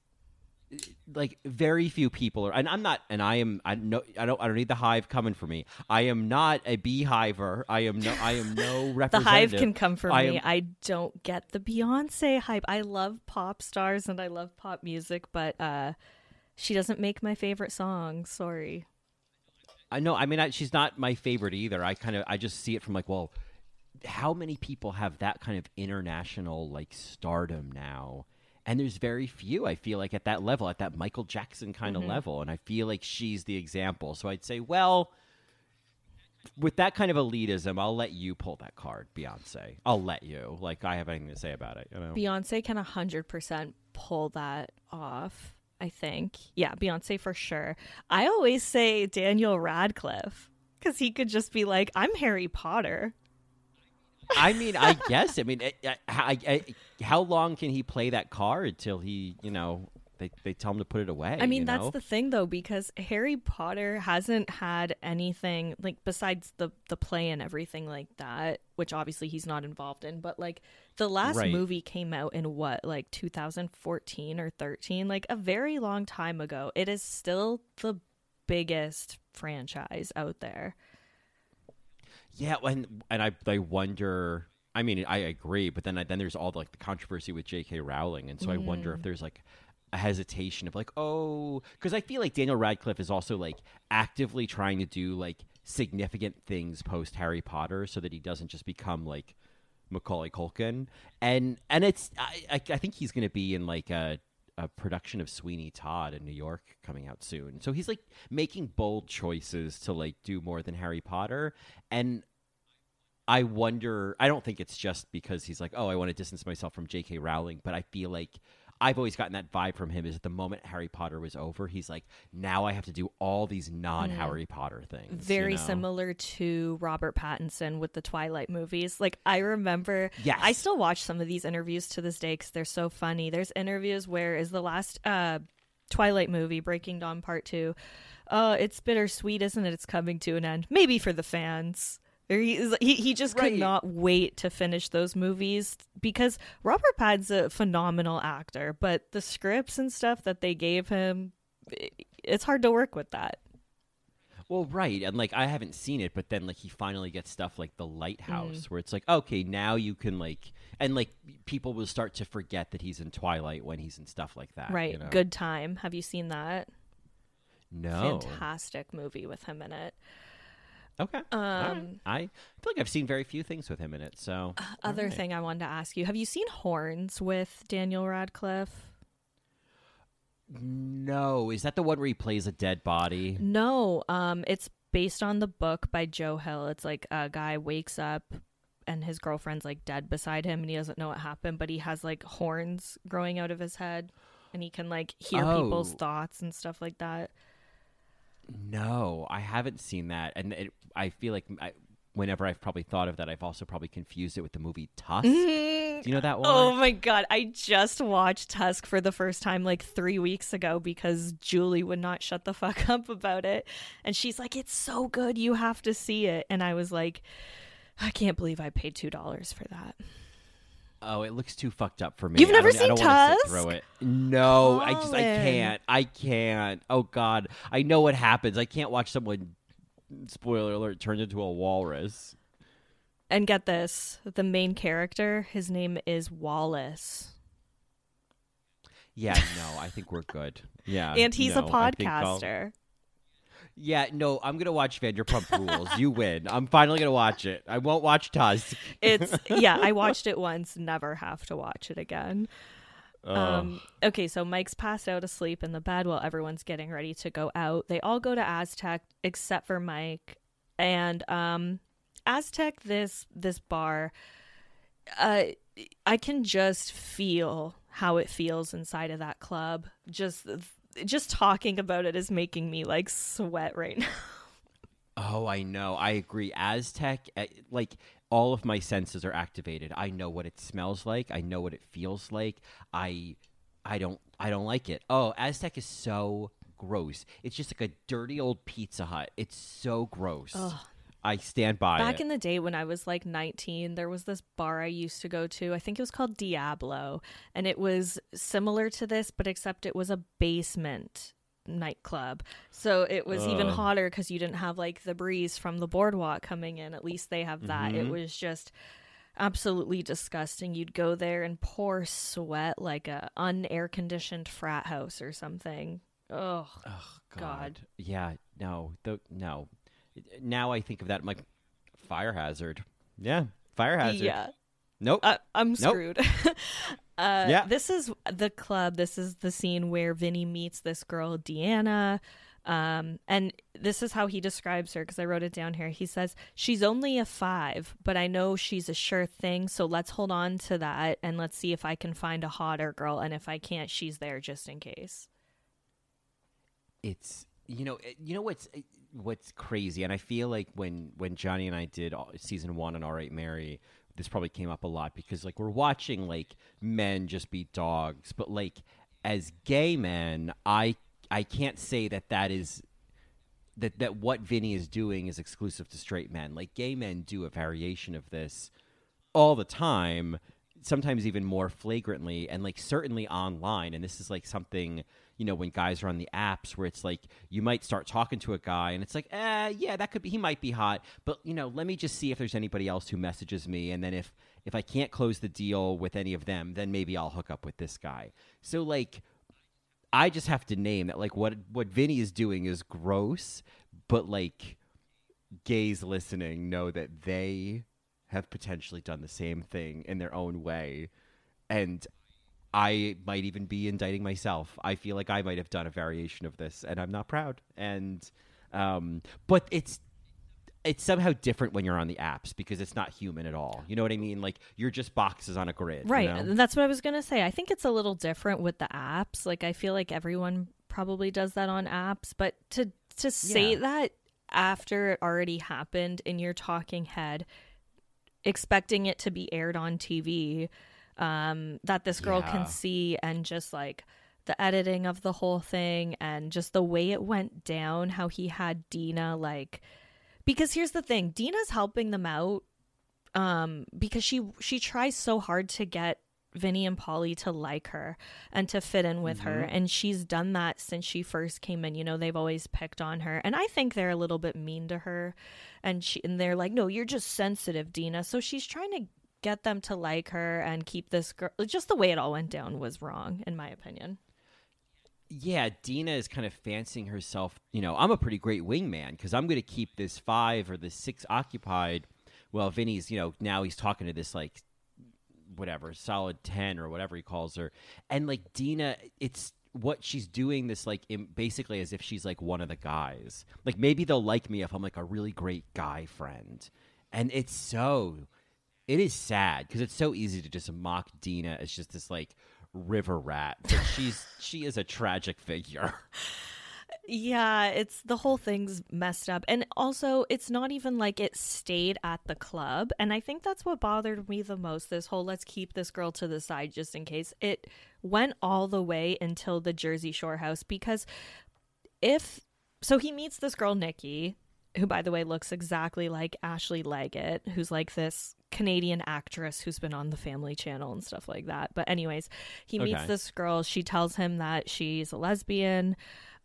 like very few people are and i'm not and i am i know i don't i don't need the hive coming for me i am not a beehiver i am no i am no representative <laughs> the hive can come for I me am- i don't get the beyonce hype i love pop stars and i love pop music but uh she doesn't make my favorite song. sorry I know. I mean, I, she's not my favorite either. I kind of, I just see it from like, well, how many people have that kind of international like stardom now? And there's very few. I feel like at that level, at that Michael Jackson kind of mm-hmm. level, and I feel like she's the example. So I'd say, well, with that kind of elitism, I'll let you pull that card, Beyonce. I'll let you. Like I have anything to say about it. You know. Beyonce can 100% pull that off, I think. Yeah, Beyonce for sure. I always say Daniel Radcliffe because he could just be like, I'm Harry Potter. I mean, I <laughs> guess. I mean, I, I, I, how long can he play that card till he, you know, they they tell him to put it away? I mean, that's know? the thing though, because Harry Potter hasn't had anything like besides the the play and everything like that, which obviously he's not involved in. But like the last Right. movie came out in what, like 2014 or 13, like a very long time ago. It is still the biggest franchise out there. Yeah, and and I I wonder. I mean, I agree, but then I, then there's all the, like the controversy with J.K. Rowling, and so I wonder Mm. if there's like a hesitation of like, oh, because I feel like Daniel Radcliffe is also like actively trying to do like significant things post Harry Potter, so that he doesn't just become like Macaulay Culkin, and and it's I I, I think he's going to be in like a a production of Sweeney Todd in New York coming out soon. So he's like making bold choices to like do more than Harry Potter. And I wonder, I don't think it's just because he's like, oh, I want to distance myself from J.K. Rowling, but I feel like I've always gotten that vibe from him is at the moment Harry Potter was over, he's like, now I have to do all these non Harry Potter things. you Very know? similar to Robert Pattinson with the Twilight movies. Like I remember, Yes. I still watch some of these interviews to this day because they're so funny. There's interviews where is the last uh, Twilight movie, Breaking Dawn Part Two. Uh, it's bittersweet, isn't it? It's coming to an end. Maybe for the fans. He, he, he just Right. could not wait to finish those movies because Robert Pattinson's a phenomenal actor, but the scripts and stuff that they gave him, it's hard to work with that. Well, right, and like I haven't seen it, but then like he finally gets stuff like the Lighthouse, Mm. where it's like, okay, now you can like, and like people will start to forget that he's in Twilight when he's in stuff like that. Right. you know? Good time. Have you seen that? No. Fantastic movie with him in it. Okay. All right. Um, I feel like I've seen very few things with him in it. So Other all right. thing I wanted to ask you have you seen Horns with Daniel Radcliffe? No, is that the one where he plays a dead body? No. Um, it's based on the book by Joe Hill. It's like a guy wakes up and his girlfriend's like dead beside him and he doesn't know what happened, but he has like horns growing out of his head and he can like hear people's Oh. thoughts and stuff like that. No, I haven't seen that, and it, I feel like I, whenever I've probably thought of that, I've also probably confused it with the movie Tusk. Do mm-hmm. you know that oh one? Oh my god, I just watched Tusk for the first time like 3 weeks ago because Julie would not shut the <laughs> fuck up about it and she's like it's so good you have to see it and I was like I can't believe I paid $2 for that. Oh, it looks too fucked up for me. You've I never I seen sit Tusk? through it. No, I just I Colin. can't. I can't. Oh God, I know what happens. I can't watch someone. Spoiler alert! Turn into a walrus. And get this, the main character, his name is Wallace. Yeah, no, I think we're good. Yeah, <laughs> and he's a no, I think I'll- podcaster. Yeah, no, I'm gonna watch Vanderpump Rules. you win. I'm finally gonna watch it. I won't watch Tusk. It's yeah, I <laughs> watched it once, never have to watch it again. Ugh. Um, okay, so Mike's passed out asleep in the bed while everyone's getting ready to go out. They all go to Aztec except for Mike. And um Aztec this this bar uh I can just feel how it feels inside of that club. Just just talking about it is making me like sweat right <laughs> now. Oh, I know. I agree. Aztec, eh, like all of my senses are activated. I know what it smells like. I know what it feels like. I, I don't, I don't like it. Oh, Aztec is so gross. It's just like a dirty old Pizza Hut. It's so gross. I stand by Back it. in the day when I was like 19, there was this bar I used to go to. I think it was called Diablo. And it was similar to this, but except it was a basement nightclub. So it was even hotter because you didn't have like the breeze from the boardwalk coming in. At least they have that. It Mhm. was just absolutely disgusting. You'd go there and pour sweat like a unair conditioned frat house or something. Oh, Oh God. God. Yeah. No. The, no. Now I think of that. I'm like, fire hazard. Yeah. Fire hazard. yeah. Nope. I, I'm screwed. <laughs> uh, Yeah. This is the club. This is the scene where Vinny meets this girl, Deanna. Um, and this is how he describes her because I wrote it down here. He says, She's only a five, but I know she's a sure thing. So let's hold on to that and let's see if I can find a hotter girl. And if I can't, she's there just in case. it's you know it- you know what's it- what's crazy and i feel like when when johnny and i did all- season one on alright mary this probably came up a lot because like we're watching like men just be dogs but like as gay men i i can't say that that is that that what vinny is doing is exclusive to straight men. Like gay men do a variation of this all the time sometimes even more flagrantly and like certainly online and this is like something you know when guys are on the apps where it's like you might start talking to a guy and it's like eh yeah that could be he might be hot but you know let me just see if there's anybody else who messages me and then if if i can't close the deal with any of them then maybe i'll hook up with this guy. So like i just have to name that like what what vinny is doing is gross but like gays listening know that they have potentially done the same thing in their own way and i might even be indicting myself i feel like i might have done a variation of this and i'm not proud and um but it's it's somehow different when you're on the apps because it's not human at all you know what i mean like you're just boxes on a grid you Right. know? and That's what I was going to say. I think it's a little different with the apps. Like I feel like everyone probably does that on apps, but to to say Yeah. that after it already happened in your talking head expecting it to be aired on TV um that this girl Yeah. can see and just like the editing of the whole thing and just the way it went down how he had Deena like because here's the thing Deena's helping them out um because she she tries so hard to get Vinny and Pauly to like her and to fit in with her. And she's done that since she first came in. You know they've always picked on her. And I think they're a little bit mean to her. And she and they're like no you're just sensitive Deena. So she's trying to get them to like her and keep this girl just the way it all went down was wrong in my opinion yeah, Deena is kind of fancying herself. You know, I'm a pretty great wingman because I'm going to keep this five or this six occupied. Well, Vinny's, you know, now he's talking to this like whatever solid 10 or whatever he calls her and like deena it's what she's doing this like im- basically as if she's like one of the guys like maybe they'll like me if i'm like a really great guy friend and it's so it is sad because it's so easy to just mock deena as just this like river rat but she's <laughs> she is a tragic figure Yeah, it's the whole thing's messed up. And also, it's not even like it stayed at the club. And I think that's what bothered me the most this whole let's keep this girl to the side just in case. It went all the way until the Jersey Shore house because if so, he meets this girl, Nikki, who, by the way, looks exactly like Ashley Leggat, who's like this Canadian actress who's been on the Family Channel and stuff like that. But, anyways, he meets Okay. this girl. She tells him that she's a lesbian.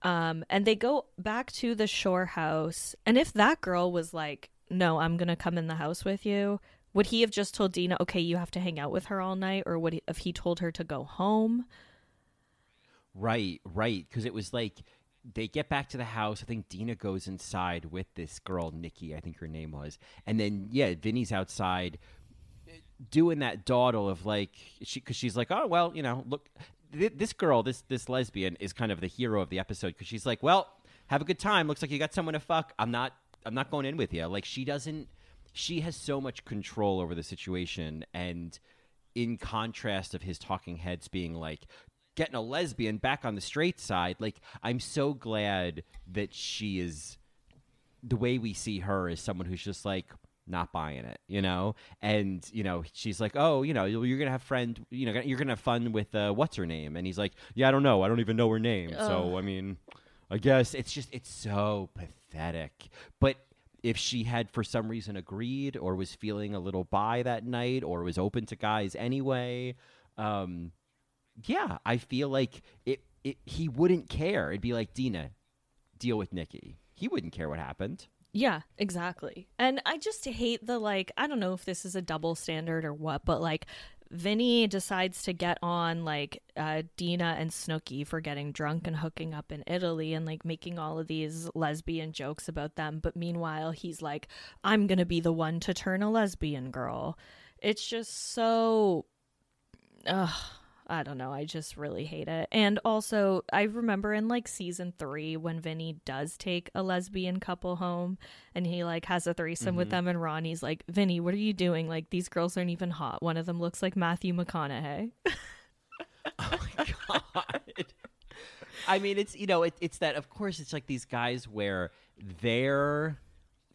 Um, and they go back to the shore house. And if that girl was like, no, I'm going to come in the house with you, would he have just told Deena, okay, you have to hang out with her all night? Or would he, if he told her to go home? Right, right. Because it was like they get back to the house. I think Deena goes inside with this girl, Nikki, I think her name was. And then, yeah, Vinny's outside doing that dawdle of like, she, because she's like, oh, well, you know, look, th- this girl, this, this lesbian is kind of the hero of the episode because she's like, well, have a good time. Looks like you got someone to fuck. I'm not, I'm not going in with you. Like, she doesn't, she has so much control over the situation. And, in contrast of his talking heads being like getting a lesbian back on the straight side like i'm so glad that she is the way we see her is someone who's just like not buying it, you know? And, you know, she's like, oh, you know, you're going to have friend, you know, you're going to have fun with, uh, what's her name? And he's like, yeah, I don't know. I don't even know her name. So, I mean, I guess it's just, it's so pathetic. But if she had for some reason agreed or was feeling a little bi that night or was open to guys anyway, um, yeah, I feel like it, it, he wouldn't care. It'd be like, Deena, deal with Nikki. He wouldn't care what happened. Yeah, exactly. And I just hate the like I don't know if this is a double standard or what, but like Vinny decides to get on like uh, Deena and Snooki for getting drunk and hooking up in Italy and like making all of these lesbian jokes about them. But meanwhile, he's like, I'm going to be the one to turn a lesbian girl. It's just so. Ugh. I don't know. I just really hate it. And also, I remember in like season three when Vinny does take a lesbian couple home and he like has a threesome mm-hmm. with them, and Ronnie's like, Vinny, what are you doing? Like, these girls aren't even hot. One of them looks like Matthew McConaughey. <laughs> oh my God. I mean, it's, you know, it, it's that, of course, it's like these guys where their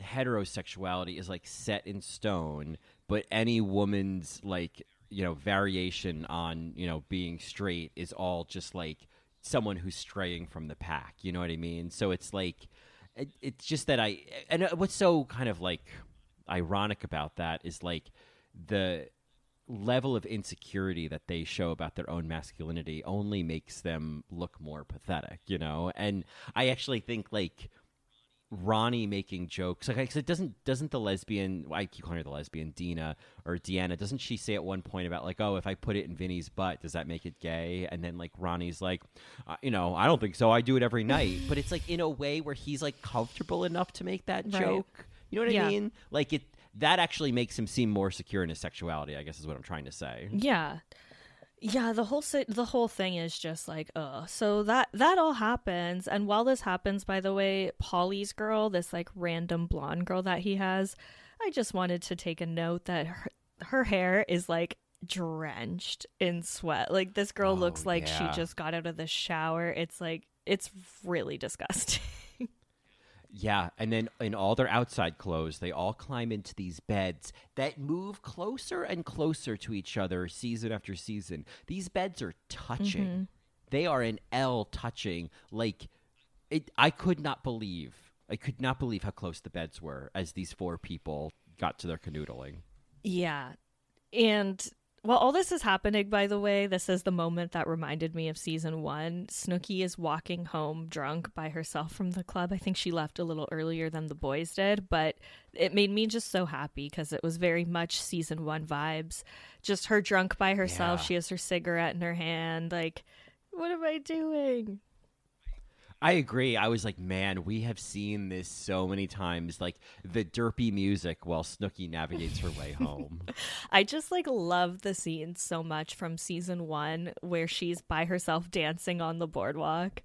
heterosexuality is like set in stone, but any woman's like you know variation on you know being straight is all just like someone who's straying from the pack you know what i mean? So it's like it, it's just that i and uh, what's so kind of like ironic about that is like the level of insecurity that they show about their own masculinity only makes them look more pathetic you know? And i actually think like Ronnie making jokes. Like it doesn't doesn't the lesbian I keep calling her the lesbian Dina or Deanna doesn't she say at one point about like oh if I put it in Vinny's butt does that make it gay? And then like Ronnie's like uh, you know I don't think so. I do it every night. But it's like in a way where he's like comfortable enough to make that right. joke. You know what yeah. I mean? Like it that actually makes him seem more secure in his sexuality I guess is what I'm trying to say. Yeah yeah the whole si- the whole thing is just like uh so that that all happens and while this happens by the way pauly's girl this like random blonde girl that he has i just wanted to take a note that her, her hair is like drenched in sweat. Like this girl oh, looks like yeah. she just got out of the shower. It's like it's really disgusting Yeah, and then in all their outside clothes, they all climb into these beds that move closer and closer to each other season after season. These beds are touching. Mm-hmm. They are an L touching. Like it I could not believe. I could not believe how close the beds were as these four people got to their canoodling. Yeah. And while all this is happening, by the way, this is the moment that reminded me of season one. Snooki is walking home drunk by herself from the club. I think she left a little earlier than the boys did, but it made me just so happy because it was very much season one vibes. Just her drunk by herself. Yeah. She has her cigarette in her hand. Like, what am I doing? I agree. I was like, man, we have seen this so many times. Like the derpy music while Snooki navigates her way home. <laughs> I just like love the scene so much from season one where she's by herself dancing on the boardwalk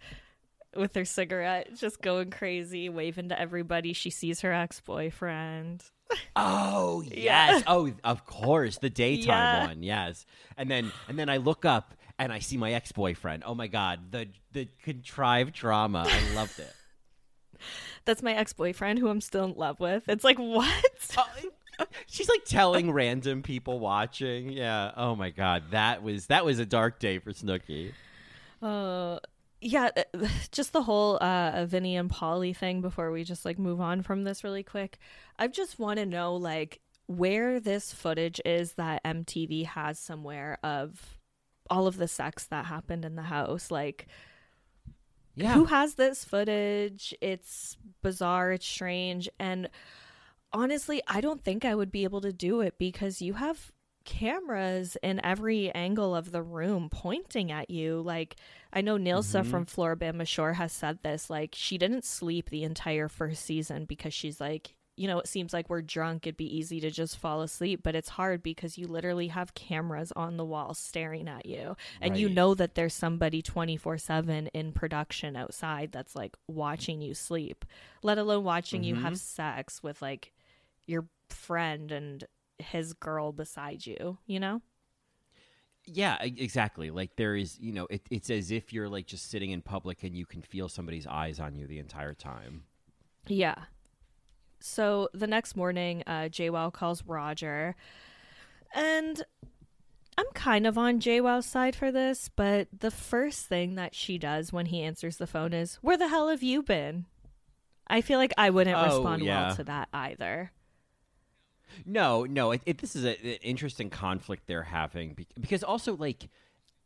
with her cigarette, just going crazy, waving to everybody. She sees her ex boyfriend. Oh <laughs> yes. Yeah. Oh, of course, the daytime yeah. one. Yes. And then and then I look up and I see my ex boyfriend. Oh my god, the the contrived drama. I loved it. <laughs> That's my ex boyfriend who I'm still in love with. It's like what? <laughs> Uh, she's like telling random people watching. Yeah. Oh my god, that was that was a dark day for Snooki. Uh yeah, uh, <sighs> just the whole uh Vinny and Pauly thing before we just like move on from this really quick. I just want to know like where this footage is that MTV has somewhere of all of the sex that happened in the house. Like, yeah. who has this footage? It's bizarre, it's strange. And honestly, I don't think I would be able to do it because you have cameras in every angle of the room pointing at you. Like, I know Nilsa mm-hmm. from Floribama Shore has said this. Like, she didn't sleep the entire first season because she's like, you know, it seems like we're drunk, it'd be easy to just fall asleep, but it's hard because you literally have cameras on the wall staring at you. And right. you know that there's somebody 24 7 in production outside that's like watching you sleep, let alone watching mm-hmm. you have mm-hmm. sex with like your friend and his girl beside you, you know? Yeah, exactly. Like there is, you know, it, it's as if you're like just sitting in public and you can feel somebody's eyes on you the entire time. Yeah. So the next morning, uh, JWoww calls Roger, and I'm kind of on JWoww's side for this, but the first thing that she does when he answers the phone is, "Where the hell have you been?" I feel like I wouldn't Oh, respond yeah. well to that either. No, no, it, it, this is a, an interesting conflict they're having because also like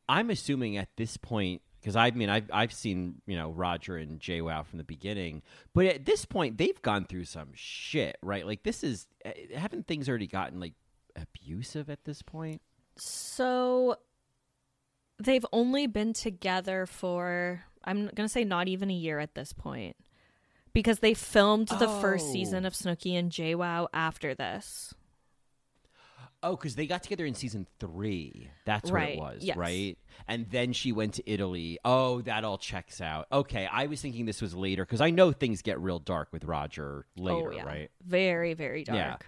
I'm assuming at this point because I mean I've I've seen you know Roger and JWoww from the beginning, but at this point they've gone through some shit, right? Like this is uh, haven't things already gotten like abusive at this point? So they've only been together for I'm going to say not even a year at this point. Because they filmed the first Oh. season of Snooki and JWoww after this. Oh, because they got together in season three. That's Right, what it was, yes. right? And then she went to Italy. Oh, that all checks out. Okay, I was thinking this was later because I know things get real dark with Roger later, oh, yeah. right? Very, very Yeah. dark.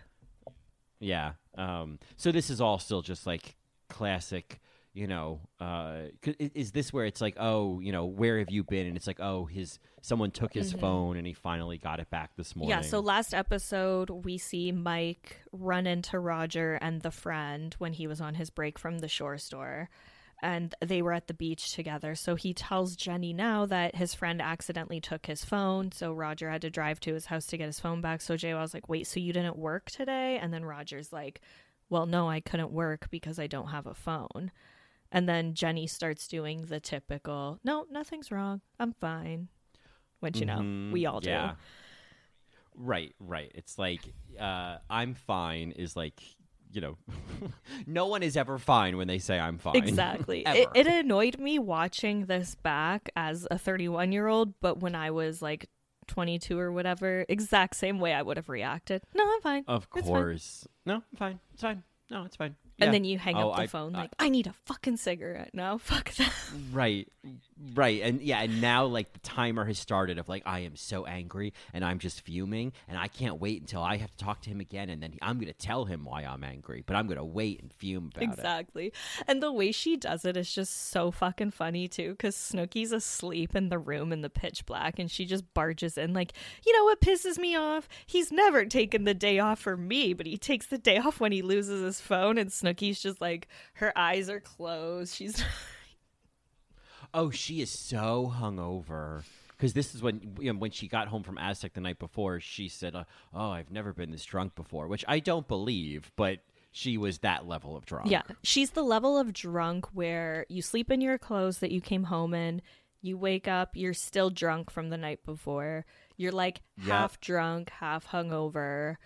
Yeah. Um, so this is all still just like classic, you know. Uh, is this where it's like, oh, you know, where have you been? And it's like, oh, his someone took his phone and he finally got it back this morning. Mm-hmm. Yeah, so last episode we see Mike run into Roger and the friend when he was on his break from the shore store. And they were at the beach together. So he tells Jenni now that his friend accidentally took his phone. So Roger had to drive to his house to get his phone back. So Jay was like, Wait, so you didn't work today? And then Roger's like, Well, no, I couldn't work because I don't have a phone. And then Jenni starts doing the typical, No, nothing's wrong. I'm fine. Which, you know, Mhm, we all do. Right, right. It's like uh, I'm fine is like you know, <laughs> no one is ever fine when they say I'm fine. Exactly. <laughs> it, it annoyed me watching this back as a 31 year old, but when I was like 22 or whatever, exact same way I would have reacted. No, I'm fine. Of It's fine. course. No, I'm fine. It's fine. No, it's fine. And Yeah. then you hang Oh, up the I- phone I- like, I need a fucking cigarette now. <laughs> Fuck that. Right, right, and yeah, and now like the timer has started of like I am so angry and I'm just fuming and I can't wait until I have to talk to him again and then I'm gonna tell him why I'm angry, but I'm gonna wait and fume about it. Exactly. And the way she does it is just so fucking funny too, because Snooki's asleep in the room in the pitch black and she just barges in, like, you know what pisses me off? He's never taken the day off for me, but he takes the day off when he loses his phone. And Snooki's just like, her eyes are closed. She's. <laughs> Oh, she is so hungover. Because this is when you know, when she got home from Aztec the night before, she said, uh, "Oh, I've never been this drunk before," which I don't believe, but she was that level of drunk. Yeah. She's the level of drunk where you sleep in your clothes that you came home in. You wake up, you're still drunk from the night before. You're like Yep. half drunk, half hungover.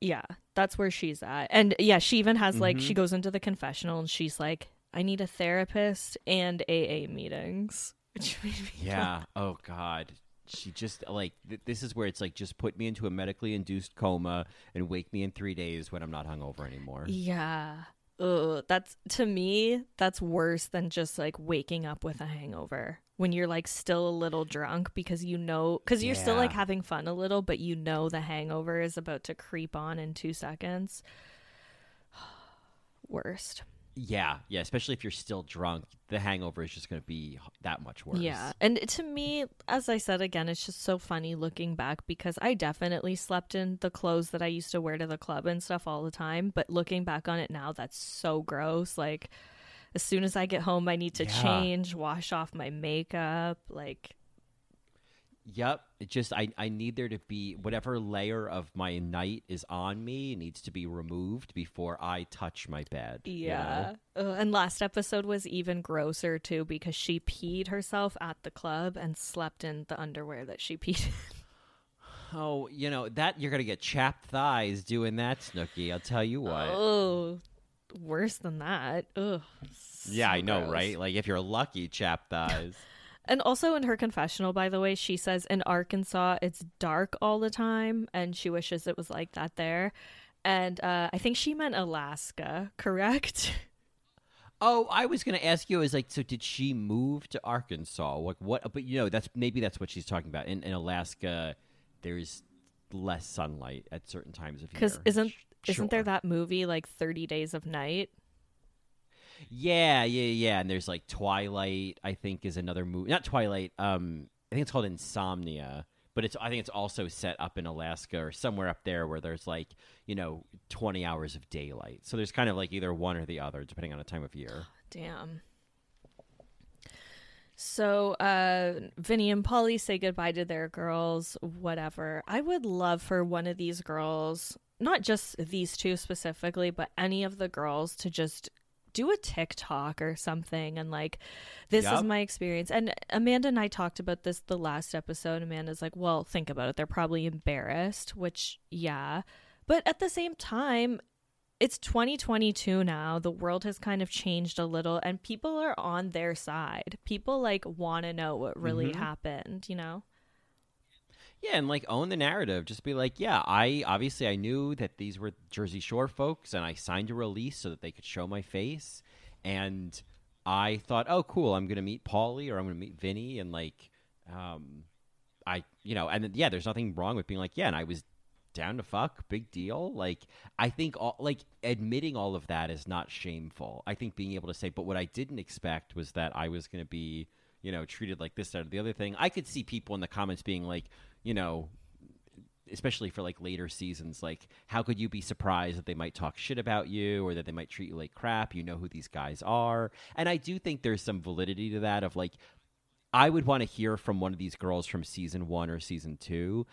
Yeah, that's where she's at. And yeah, she even has like, Mm-hmm. she goes into the confessional and she's like, I need a therapist and AA meetings. <laughs> Which made me Yeah. Oh God. She just like th- this is where it's like just put me into a medically induced coma and wake me in three days when I'm not hungover anymore. Yeah. Ugh, that's to me, that's worse than just like waking up with a hangover when you're like still a little drunk because you know, because you're still like having fun a little, but you know the hangover is about to creep on in two seconds. <sighs> Worst. Yeah, yeah. Especially if you're still drunk, the hangover is just going to be that much worse. Yeah. And to me, as I said again, it's just so funny looking back because I definitely slept in the clothes that I used to wear to the club and stuff all the time. But looking back on it now, that's so gross. Like, as soon as I get home, I need to Yeah. change, wash off my makeup. Like, Yep. It just I I need there to be whatever layer of my night is on me needs to be removed before I touch my bed. you know? yeah. And last episode was even grosser too because she peed herself at the club and slept in the underwear that she <laughs> peed in. Oh, you know that you're gonna get chapped thighs doing that, Snooki. I'll tell you what. Oh, worse than that. Ugh. yeah, I know, gross. right? Like if you're lucky, chapped thighs. And also in her confessional, by the way, she says in Arkansas it's dark all the time, and she wishes it was like that there. And uh, I think she meant Alaska, <laughs> correct? Oh, I was going to ask you. Is like, so did she move to Arkansas? Like, What? But you know, that's maybe that's what she's talking about. In, in Alaska, there's less sunlight at certain times of year. Because isn't Sh- isn't there that movie like Thirty Days of Night? Yeah, yeah, yeah. And there's like Twilight. I think is another movie. Not Twilight. Um, I think it's called Insomnia. But it's I think it's also set up in Alaska or somewhere up there where there's like you know 20 hours of daylight. So there's kind of like either one or the other depending on the time of year. <sighs> Damn. So, uh, Vinny and Pauly say goodbye to their girls, whatever. I would love for one of these girls, not just these two specifically, but any of the girls to just do a TikTok or something and like, this Yep. is my experience. And Amanda and I talked about this the last episode. Amanda's like, well, think about it. They're probably embarrassed, which, yeah. But at the same time, it's 2022 now. The world has kind of changed a little and people are on their side. People like want to know what really Mhm. happened, you know? Yeah, and like own the narrative. Just be like, yeah, I obviously I knew that these were Jersey Shore folks, and I signed a release so that they could show my face. And I thought, oh, cool, I'm gonna meet Pauly or I'm gonna meet Vinny, and like, um, I, you know, and yeah, there's nothing wrong with being like, yeah, and I was down to fuck, big deal. Like, I think all like admitting all of that is not shameful. I think being able to say, but what I didn't expect was that I was gonna be you know, treated like this, that, or the other thing. I could see people in the comments being like, you know, especially for like later seasons, like, how could you be surprised that they might talk shit about you or that they might treat you like crap? You know who these guys are. And I do think there's some validity to that of like, I would want to hear from one of these girls from season one or season two.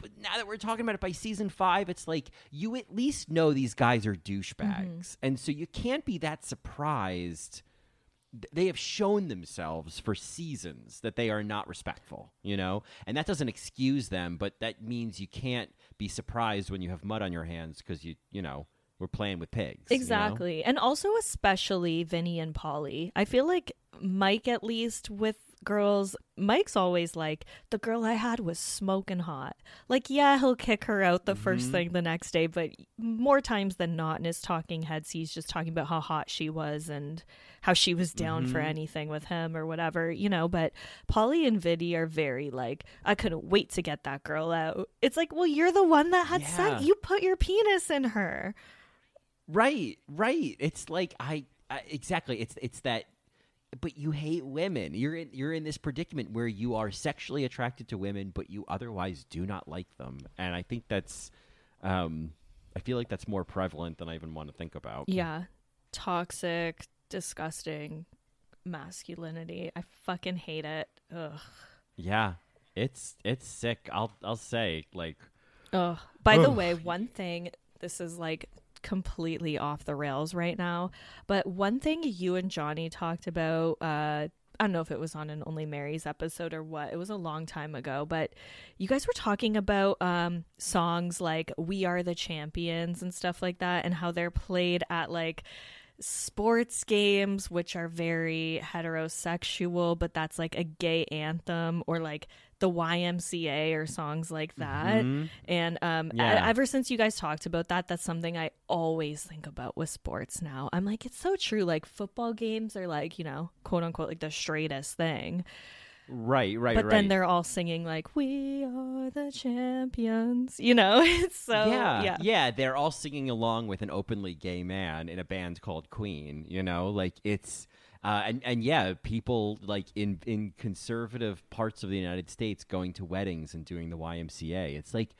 But now that we're talking about it by season five, it's like you at least know these guys are douchebags. Mm-hmm. And so you can't be that surprised they have shown themselves for seasons that they are not respectful, you know? And that doesn't excuse them, but that means you can't be surprised when you have mud on your hands because you, you know, we're playing with pigs. you know? Exactly. And also especially Vinny and Pauly. I feel like Mike at least with girls, Mike's always like, the girl I had was smoking hot. Like, yeah, he'll kick her out the first mm-hmm. thing the next day, but more times than not in his talking heads, he's just talking about how hot she was and how she was down for mm-hmm. anything with him or whatever, you know. But Pauly and Vinny are very like, I couldn't wait to get that girl out. It's like, well, you're the one that had Yeah. sex. You put your penis in her. Right, right. It's like I, I exactly. It's it's that. But you hate women. You're in you're in this predicament where you are sexually attracted to women, but you otherwise do not like them. And I think that's, um, I feel like that's more prevalent than I even want to think about. Yeah. Toxic, disgusting masculinity. I fucking hate it. Ugh. Yeah, it's it's sick. I'll I'll say like Ugh. By the way, one thing, this is like completely off the rails right now, but one thing you and Johnny talked about, uh, I don't know if it was on an Alright Marys episode or what. It was a long time ago, but you guys were talking about um, songs like "We Are the Champions" and stuff like that, and how they're played at like sports games, which are very heterosexual, but that's like a gay anthem, or like the YMCA or songs like that. Mhm. And um, e- Yeah. ever since you guys talked about that, that's something I always think about with sports now. I'm like, it's so true. Like football games are like, you know, quote unquote, like the straightest thing. right, right, right. but right. then they're all singing like, "We are the champions," you know. <laughs> So yeah, yeah, yeah, they're all singing along with an openly gay man in a band called Queen. You know, like it's uh, and and yeah, people like in in conservative parts of the United States going to weddings and doing the YMCA. It's like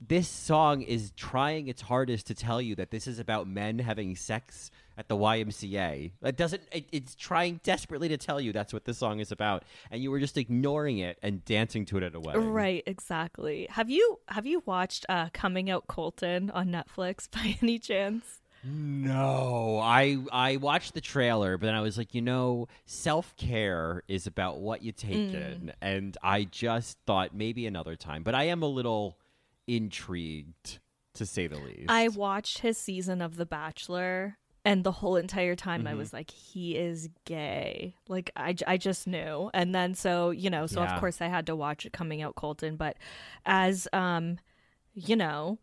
this song is trying its hardest to tell you that this is about men having sex at the YMCA. It doesn't. It, it's trying desperately to tell you that's what this song is about, and you were just ignoring it and dancing to it at a wedding. Right, exactly. Have you have you watched uh Coming Out Colton on Netflix <laughs> by any chance? No, I I watched the trailer, but then I was like, you know, self care is about what you take in, and I just thought maybe another time. But I am a little intrigued, to say the least. I watched his season of The Bachelor, and the whole entire time I Mhm. was like, he is gay. Like, I I just knew. And then, so, you know, so Yeah. of course I had to watch it coming out Colton. But as, um, you know,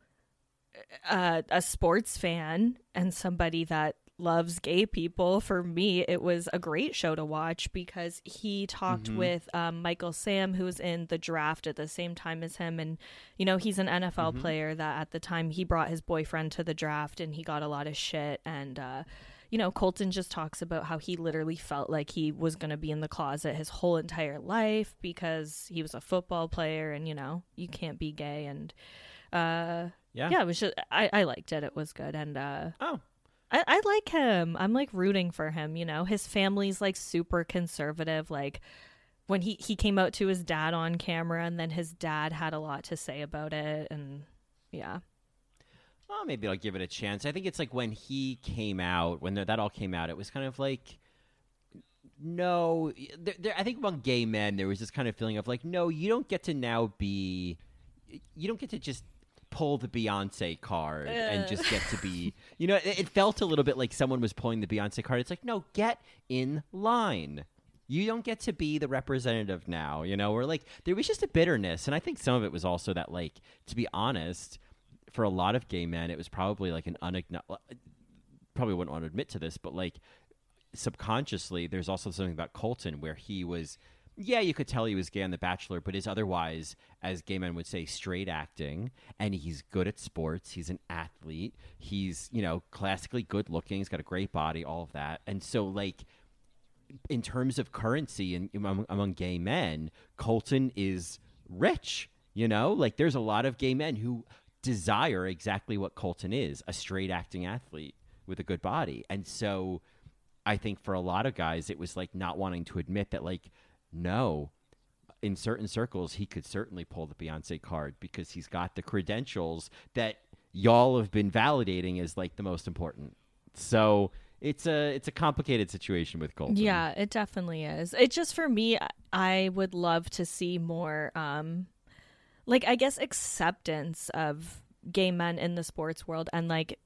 uh, a sports fan and somebody that loves gay people, for me, it was a great show to watch because he talked Mhm. with um, Michael Sam, who was in the draft at the same time as him. And, you know, he's an NFL Mhm. player that at the time he brought his boyfriend to the draft and he got a lot of shit. And, uh, you know, Colton just talks about how he literally felt like he was going to be in the closet his whole entire life because he was a football player and, you know, you can't be gay. And, uh, Yeah. yeah, it was just, I, I liked it. It was good. And, uh, Oh. I, I like him. I'm like rooting for him, you know. His family's like super conservative. Like when he he came out to his dad on camera and then his dad had a lot to say about it and yeah. Oh, maybe I'll give it a chance. I think it's like when he came out, when that all came out, it was kind of like, no. There, there, I think among gay men, there was this kind of feeling of like, no, you don't get to now be, you don't get to just pull the Beyonce card and uh. just get to be, you know, it, it felt a little bit like someone was pulling the Beyonce card. It's like, no, get in line. You don't get to be the representative now, you know, or like there was just a bitterness. And I think some of it was also that, like, to be honest, for a lot of gay men, it was probably like an unacknowledged, probably wouldn't want to admit to this, but like subconsciously, there's also something about Colton where he was, yeah, you could tell he was gay on The Bachelor, but is otherwise, as gay men would say, straight acting, and he's good at sports. He's an athlete. He's, you know, classically good looking. He's got a great body, all of that. And so, like, in terms of currency and among, among gay men, Colton is rich. You know, like there's a lot of gay men who desire exactly what Colton is a straight acting athlete with a good body. And so I think for a lot of guys, it was like not wanting to admit that, like, no, in certain circles, he could certainly pull the Beyonce card because he's got the credentials that y'all have been validating as like the most important. So it's a it's a complicated situation with Colton. Yeah, it definitely is. It just for me I would love to see more um like I guess acceptance of gay men in the sports world and like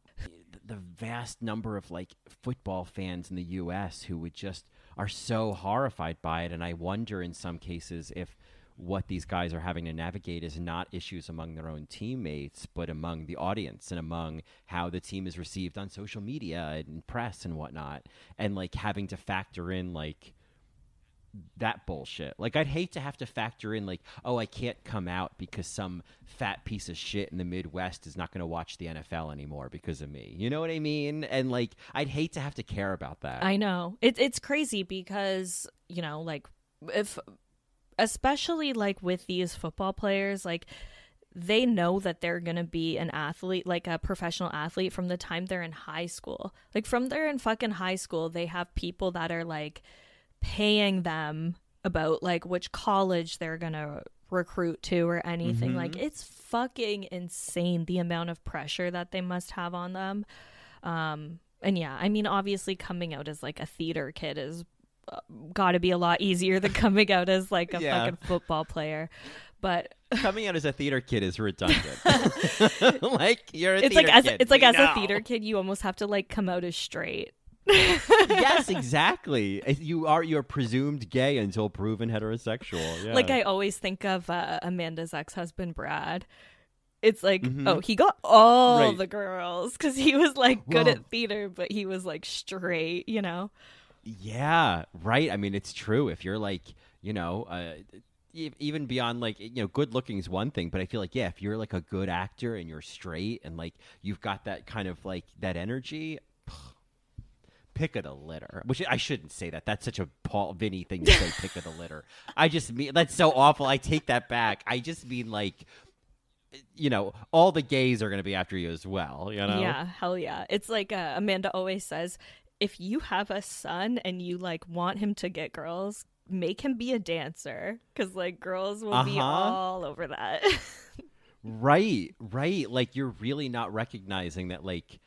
the vast number of like football fans in the US who would just are so horrified by it and I wonder in some cases if what these guys are having to navigate is not issues among their own teammates but among the audience and among how the team is received on social media and press and whatnot. And like having to factor in like that bullshit. Like I'd hate to have to factor in like, oh, I can't come out because some fat piece of shit in the Midwest is not going to watch the NFL anymore because of me. You know what I mean? And like I'd hate to have to care about that. I know. It, it's crazy because, you know, like if especially like with these football players, like they know that they're going to be an athlete, like a professional athlete from the time they're in high school. Like from they're in fucking high school, they have people that are like paying them about like which college they're going to recruit to or anything. Like it's fucking insane the amount of pressure that they must have on them. Um and yeah, I mean obviously coming out as like a theater kid is uh, got to be a lot easier than coming out as like a <laughs> Yeah. fucking football player. But Coming out as a theater kid is redundant. <laughs> <laughs> like you're a it's like theater as kid. it's like We as a theater kid you almost have to like come out as straight. Yes, <laughs> exactly. You are you're presumed gay until proven heterosexual. Yeah. Like I always think of uh, Amanda's ex-husband Brad. It's like, Mhm. oh, he got all Right. the girls because he was like good Well- at theater, but he was like straight, you know. Yeah, right. I mean, it's true. If you're like, you know, uh, e- even beyond like, you know, good looking is one thing, but I feel like, yeah, if you're like a good actor and you're straight and like you've got that kind of like that energy, pick of the litter. Which I shouldn't say that. That's such a Paul Vinny thing to say. pick of the litter. I just mean that's so awful. I take that back. I just mean like. You know, all the gays are going to be after you as well. You know, Yeah, hell yeah. It's like uh, Amanda always says, if you have a son and you like want him to get girls, make him be a dancer because like girls will be Uh-huh. all over that. <laughs> Right, right. Like you're really not recognizing that like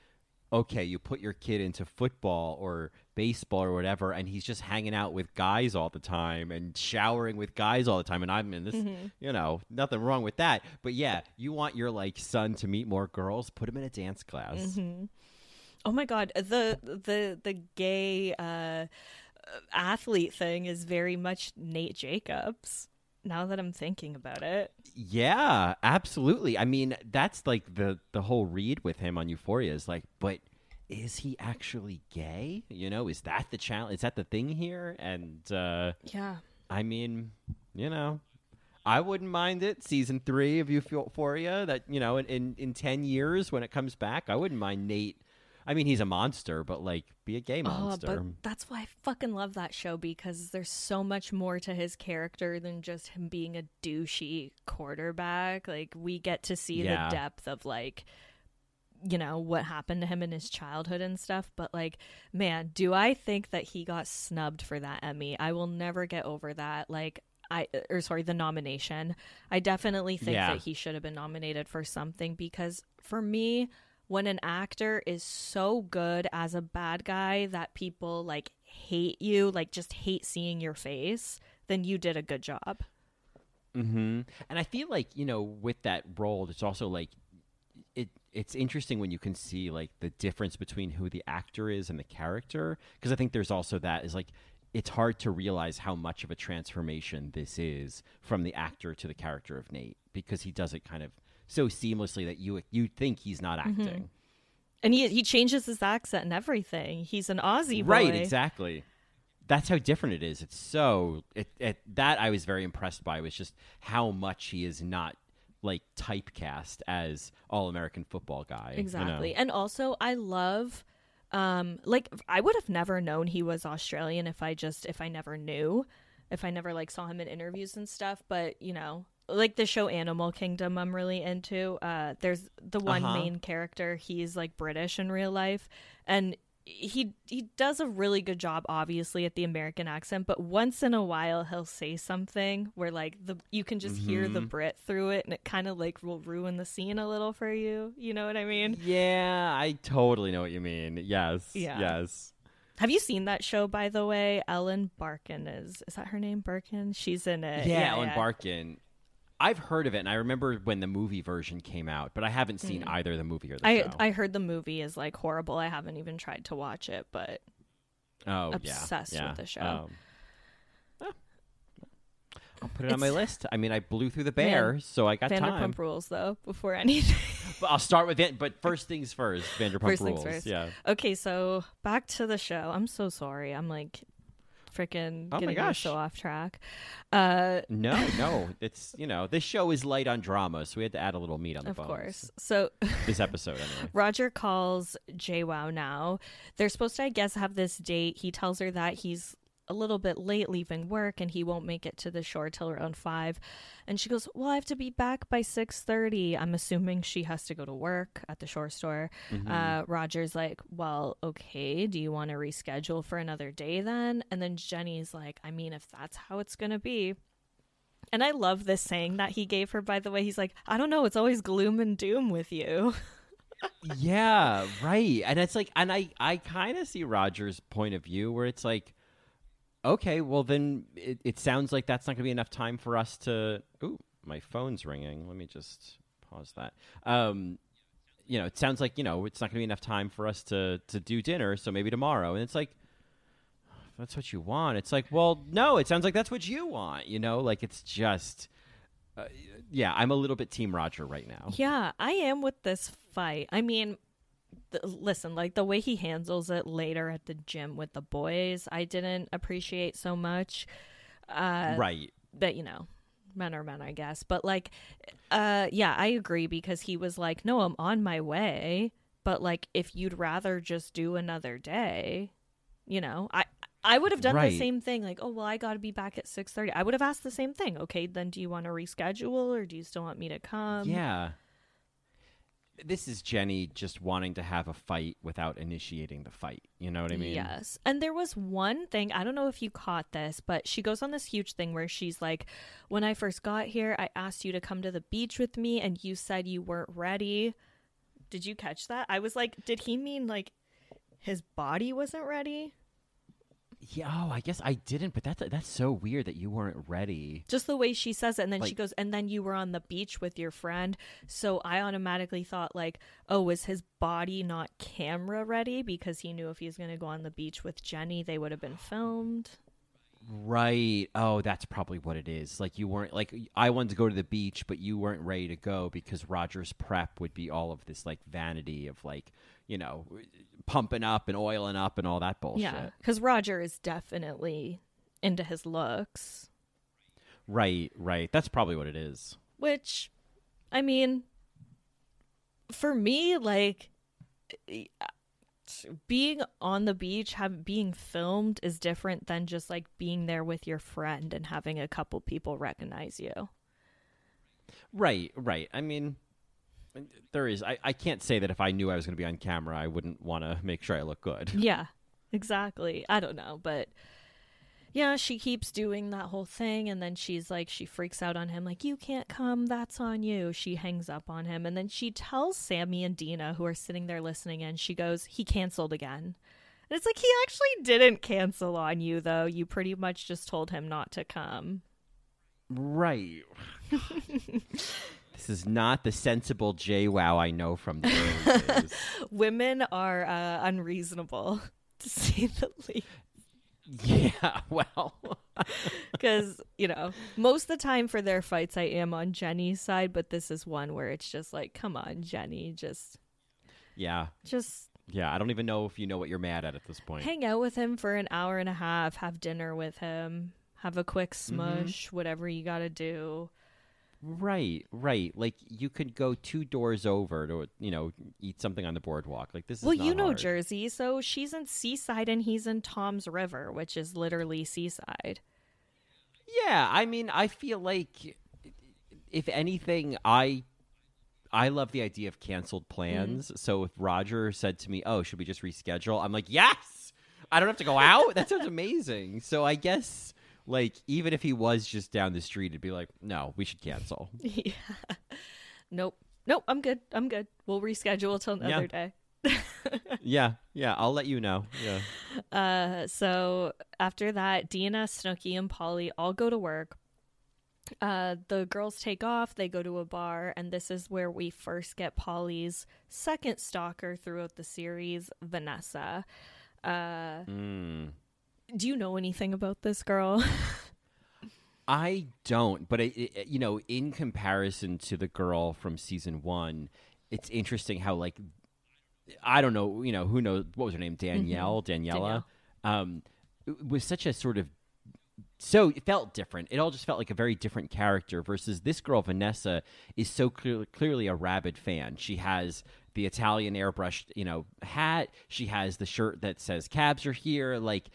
okay, you put your kid into football or baseball or whatever and he's just hanging out with guys all the time and showering with guys all the time and I'm in this, you know, nothing wrong with that. But yeah, you want your like son to meet more girls, put him in a dance class. oh my god, the the the gay uh, athlete thing is very much Nate Jacobs. Now that I'm thinking about it, Yeah, absolutely. I mean, that's like the the whole read with him on Euphoria is like, but is he actually gay? You know, is that the challenge? Is that the thing here? And uh yeah, I mean, you know, I wouldn't mind it. Season three of Euphoria. That you know, in, in in ten years when it comes back, I wouldn't mind Nate. I mean, he's a monster, but like, be a gay Oh, monster. but that's why I fucking love that show because there's so much more to his character than just him being a douchey quarterback. Like we get to see Yeah. the depth of like you know what happened to him in his childhood and stuff but like man do i think that he got snubbed for that emmy i will never get over that like i uh, or sorry the nomination i definitely think Yeah. that he should have been nominated for something because for me when an actor is so good as a bad guy that people like hate you like just hate seeing your face then you did a good job hmm And I feel like you know, with that role, it's also like it. It's interesting when you can see like the difference between who the actor is and the character, because I think there's also that is like it's hard to realize how much of a transformation this is from the actor to the character of Nate because he does it kind of so seamlessly that you you think he's not acting. and he he changes his accent and everything he's an aussie boy. Right, exactly. That's how different it is. It's so it, it that I was very impressed by was just how much he is not like typecast as all American football guy. you know? Exactly. And also I love um like I would have never known he was Australian if I just if I never knew. If I never like saw him in interviews and stuff, but you know, like the show Animal Kingdom I'm really into. Uh there's the one Uh-huh. main character, he's like British in real life and he he does a really good job obviously at the American accent, but once in a while he'll say something where like the you can just hear the Mhm. Brit through it and it kind of like will ruin the scene a little for you. You know what I mean? Yeah, I totally know what you mean. Yes. Yeah. Yes. Have you seen that show by the way? Ellen Barkin is is that her name Barkin? She's in it. Yeah, Ellen Barkin. I've heard of it, and I remember when the movie version came out, but I haven't seen either the movie or the Mm. I show. I heard the movie is like horrible. I haven't even tried to watch it, but oh, obsessed yeah, with the show. Um, oh. I'll put it on my list. I mean, I blew through the bear, so I got time. Vanderpump Rules though before anything. <laughs> But I'll start with it. But first things first, Vanderpump First Rules. first. Yeah. okay, so back to the show. I'm so sorry. I'm like freaking Oh my getting us gosh. so off track. Uh No, no. <laughs> It's you know this show is light on drama, so we had to add a little meat on the phone. of bones. course. So <laughs> This episode, anyway. Roger calls JWoww now. They're supposed to, I guess, have this date. He tells her that he's a little bit late leaving work and he won't make it to the shore till around five. And she goes, "Well, I have to be back by six thirty. I'm assuming she has to go to work at the shore store." Mm-hmm. Uh, Roger's like, "Well, okay. Do you want to reschedule for another day then?" And then Jenni's like, "I mean, if that's how it's gonna be." And I love this saying that he gave her, by the way. He's like, I don't know, it's always gloom and doom with you. <laughs> yeah, right. And it's like, and I, I kind of see Roger's point of view where it's like, okay, well then it, it sounds like that's not going to be enough time for us to. Ooh, my phone's ringing. Let me just pause that. Um, you know, it sounds like you know it's not going to be enough time for us to to do dinner, so maybe tomorrow. And it's like, that's what you want. It's like, well, no, it sounds like that's what you want. You know, like it's just. Uh, yeah, I'm a little bit Team Roger right now. Yeah, I am with this fight. I mean, th- listen, like the way he handles it later at the gym with the boys, I didn't appreciate so much. Uh, right. But you know, men are men, I guess. But like, uh, yeah, I agree because he was like, "No, I'm on my way." But like, if you'd rather just do another day, you know, I I would have done Right. the same thing. Like, oh well, I got to be back at six thirty. I would have asked the same thing. Okay, then do you want to reschedule or do you still want me to come? yeah. This is Jenni just wanting to have a fight without initiating the fight. You know what I mean? Yes. And there was one thing, I don't know if you caught this, but she goes on this huge thing where she's like, When I first got here, I asked you to come to the beach with me and you said you weren't ready. Did you catch that? I was like, Did he mean like his body wasn't ready? Yeah. Oh, I guess I didn't, but that's that's so weird that you weren't ready. Just the way she says it. And then she goes, And then you were on the beach with your friend. So I automatically thought, like, oh, was his body not camera ready? Because he knew if he was going to go on the beach with Jenni, they would have been filmed. Right. Oh, that's probably what it is. Like you weren't like I wanted to go to the beach, but you weren't ready to go because Roger's prep would be all of this like vanity of like you know pumping up and oiling up and all that bullshit. Yeah, because Roger is definitely into his looks, Right. Right. That's probably what it is. which, I mean, for me, like, being on the beach, have being filmed is different than just like being there with your friend and having a couple people recognize you. Right, right. I mean, there is. I, I can't say that if I knew I was going to be on camera, I wouldn't want to make sure I look good. <laughs> Yeah, exactly. I don't know, but yeah, she keeps doing that whole thing and then she's like she freaks out on him like you can't come, that's on you. She hangs up on him and then she tells Sammi and Deena who are sitting there listening and she goes, "He canceled again." And it's like he actually didn't cancel on you though. You pretty much just told him not to come. Right. <laughs> this is not the sensible JWoww I know from the early <laughs> days. Women are uh, unreasonable to say the least. Yeah, <laughs> well, because you know most of the time for their fights i am on jenni's side but this is one where it's just like come on jenni just yeah, just yeah. I don't even know if you know what you're mad at at this point. hang out with him for an hour and a half have dinner with him have a quick Mm-hmm. smush whatever you gotta do Right, right. Like you could go two doors over to you know eat something on the boardwalk. Like this is well you know hard. jersey so she's in seaside and he's in tom's river which is literally seaside Yeah, I mean, I feel like if anything, I I love the idea of canceled mm-hmm. plans. So if Roger said to me, "Oh, should we just reschedule?" I'm like, "Yes." I don't have to go out. that sounds <laughs> amazing. So I guess like even if he was just down the street, it'd be like, "No, we should cancel." <laughs> yeah nope nope i'm good i'm good we'll reschedule till another day <laughs> yeah, yeah, I'll let you know. Yeah. Uh, so after that, Deena, Snooki, and Pauly all go to work. Uh, the girls take off, they go to a bar, and this is where we first get Pauly's second stalker throughout the series, Vanessa. Uh, Mm. Do you know anything about this girl? <laughs> I don't, but it, it, you know, in comparison to the girl from season one, it's interesting how like I don't know, you know, who knows what was her name, Danielle, Daniela, um, was such a sort of so it felt different. It all just felt like a very different character versus this girl Vanessa is so clear, clearly a rabid fan. She has the Italian airbrushed, you know, hat. She has the shirt that says "Cabs are here." Like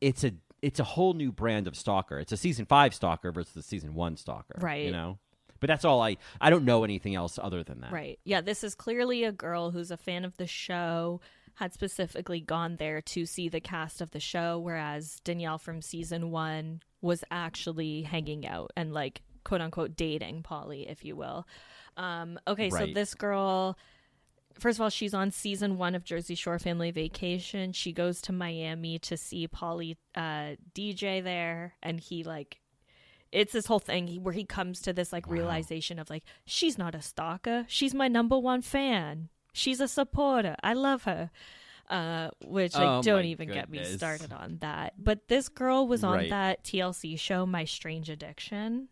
it's a it's a whole new brand of stalker. It's a season five stalker versus the season one stalker. Right. You know. But that's all I. I don't know anything else other than that. Right. Yeah, this is clearly a girl who's a fan of the show, had specifically gone there to see the cast of the show, whereas Danielle from season one was actually hanging out and like quote unquote dating Pauly, if you will. Um, okay, so this girl First of all, she's on season one of Jersey Shore Family Vacation. She goes to Miami to see Pauly uh, DJ there, and he like it's this whole thing. Where he comes to this like realization of like she's not a stalker. She's my number one fan. She's a supporter. I love her. Uh which like Oh, don't even get me started on that. But this girl was on Right. that tlc show my strange addiction.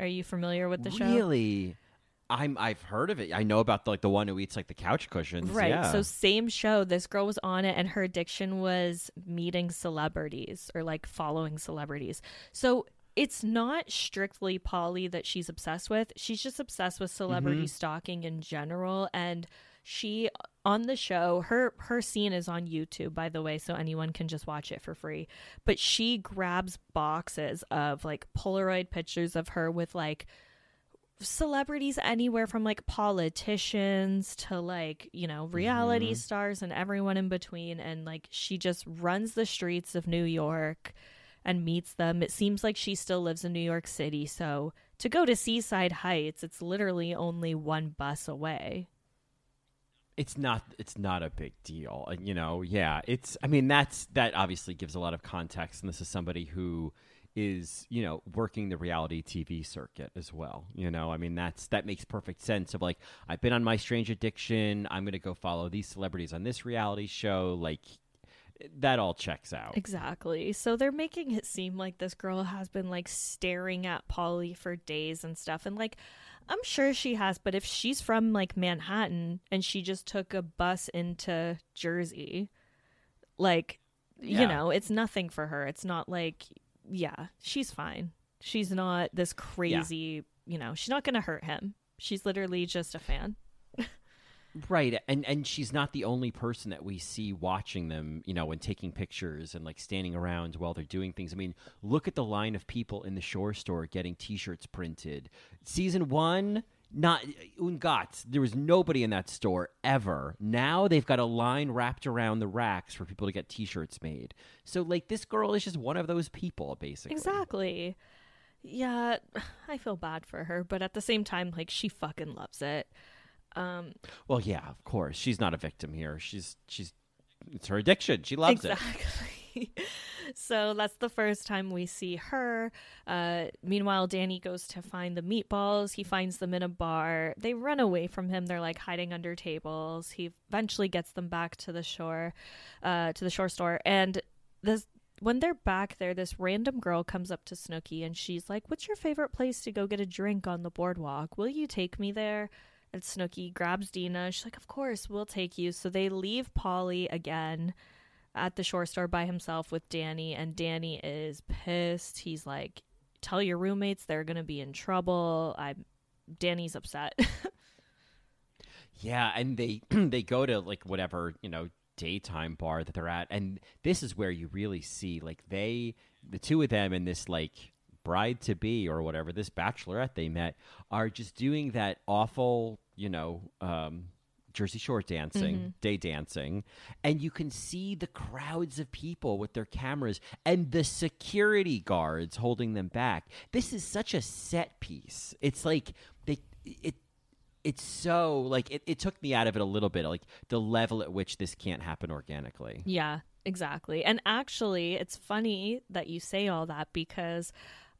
Are you familiar with the show? Really. I'm. I've heard of it. I know about the, like the one who eats like the couch cushions. Right. Yeah. So same show. This girl was on it and her addiction was meeting celebrities or like following celebrities. So it's not strictly Pauly that she's obsessed with. She's just obsessed with celebrity Mm-hmm. stalking in general and she on the show her her scene is on YouTube by the way so anyone can just watch it for free but she grabs boxes of like polaroid pictures of her with like celebrities anywhere from like politicians to like you know reality stars and everyone in between and like she just runs the streets of New York and meets them. It seems like she still lives in New York City so to go to Seaside Heights it's literally only one bus away. It's not it's not a big deal Uh, you know yeah it's i mean that's that obviously gives a lot of context and this is somebody who is you know working the reality tv circuit as well you know i mean that's that makes perfect sense of like i've been on my strange addiction i'm gonna go follow these celebrities on this reality show like that all checks out Exactly. So they're making it seem like this girl has been like staring at Pauly for days and stuff. And like, I'm sure she has, but if she's from like Manhattan and she just took a bus into Jersey, like, you know, it's nothing for her. It's not like, yeah, she's fine. She's not this crazy, you know, she's not going to hurt him. She's literally just a fan. Right, and and she's not the only person that we see watching them, you know, and taking pictures and like standing around while they're doing things. I mean, look at the line of people in the shore store getting T-shirts printed. Season one, not ungat. There was nobody in that store ever. Now they've got a line wrapped around the racks for people to get T-shirts made. So like this girl is just one of those people, basically. Exactly. Yeah, <sighs> I feel bad for her, but at the same time, like she fucking loves it. Um, Well, yeah, of course. She's not a victim here. She's she's it's her addiction. She loves it. exactly. <laughs> <laughs> so that's the first time we see her. Uh, meanwhile, Danny goes to find the meatballs. He finds them in a bar. They run away from him. They're like hiding under tables. He eventually gets them back to the shore, uh, to the shore store. And this when they're back there, this random girl comes up to Snooki and she's like, "What's your favorite place to go get a drink on the boardwalk? Will you take me there?" And Snooki grabs Deena. She's like, Of course, we'll take you. So they leave Pauly again at the shore store by himself with Danny, and Danny is pissed. He's like, Tell your roommates they're gonna be in trouble. I'm Danny's upset. <laughs> Yeah, and they <clears throat> they go to like whatever, you know, daytime bar that they're at and this is where you really see like they the two of them and this like bride to be or whatever, this bachelorette they met are just doing that awful, you know, um Jersey Shore dancing, mm-hmm. day dancing, and you can see the crowds of people with their cameras and the security guards holding them back. This is such a set piece. It's like they it it's so like it, it took me out of it a little bit like the level at which this can't happen organically yeah, exactly. And actually, it's funny that you say all that because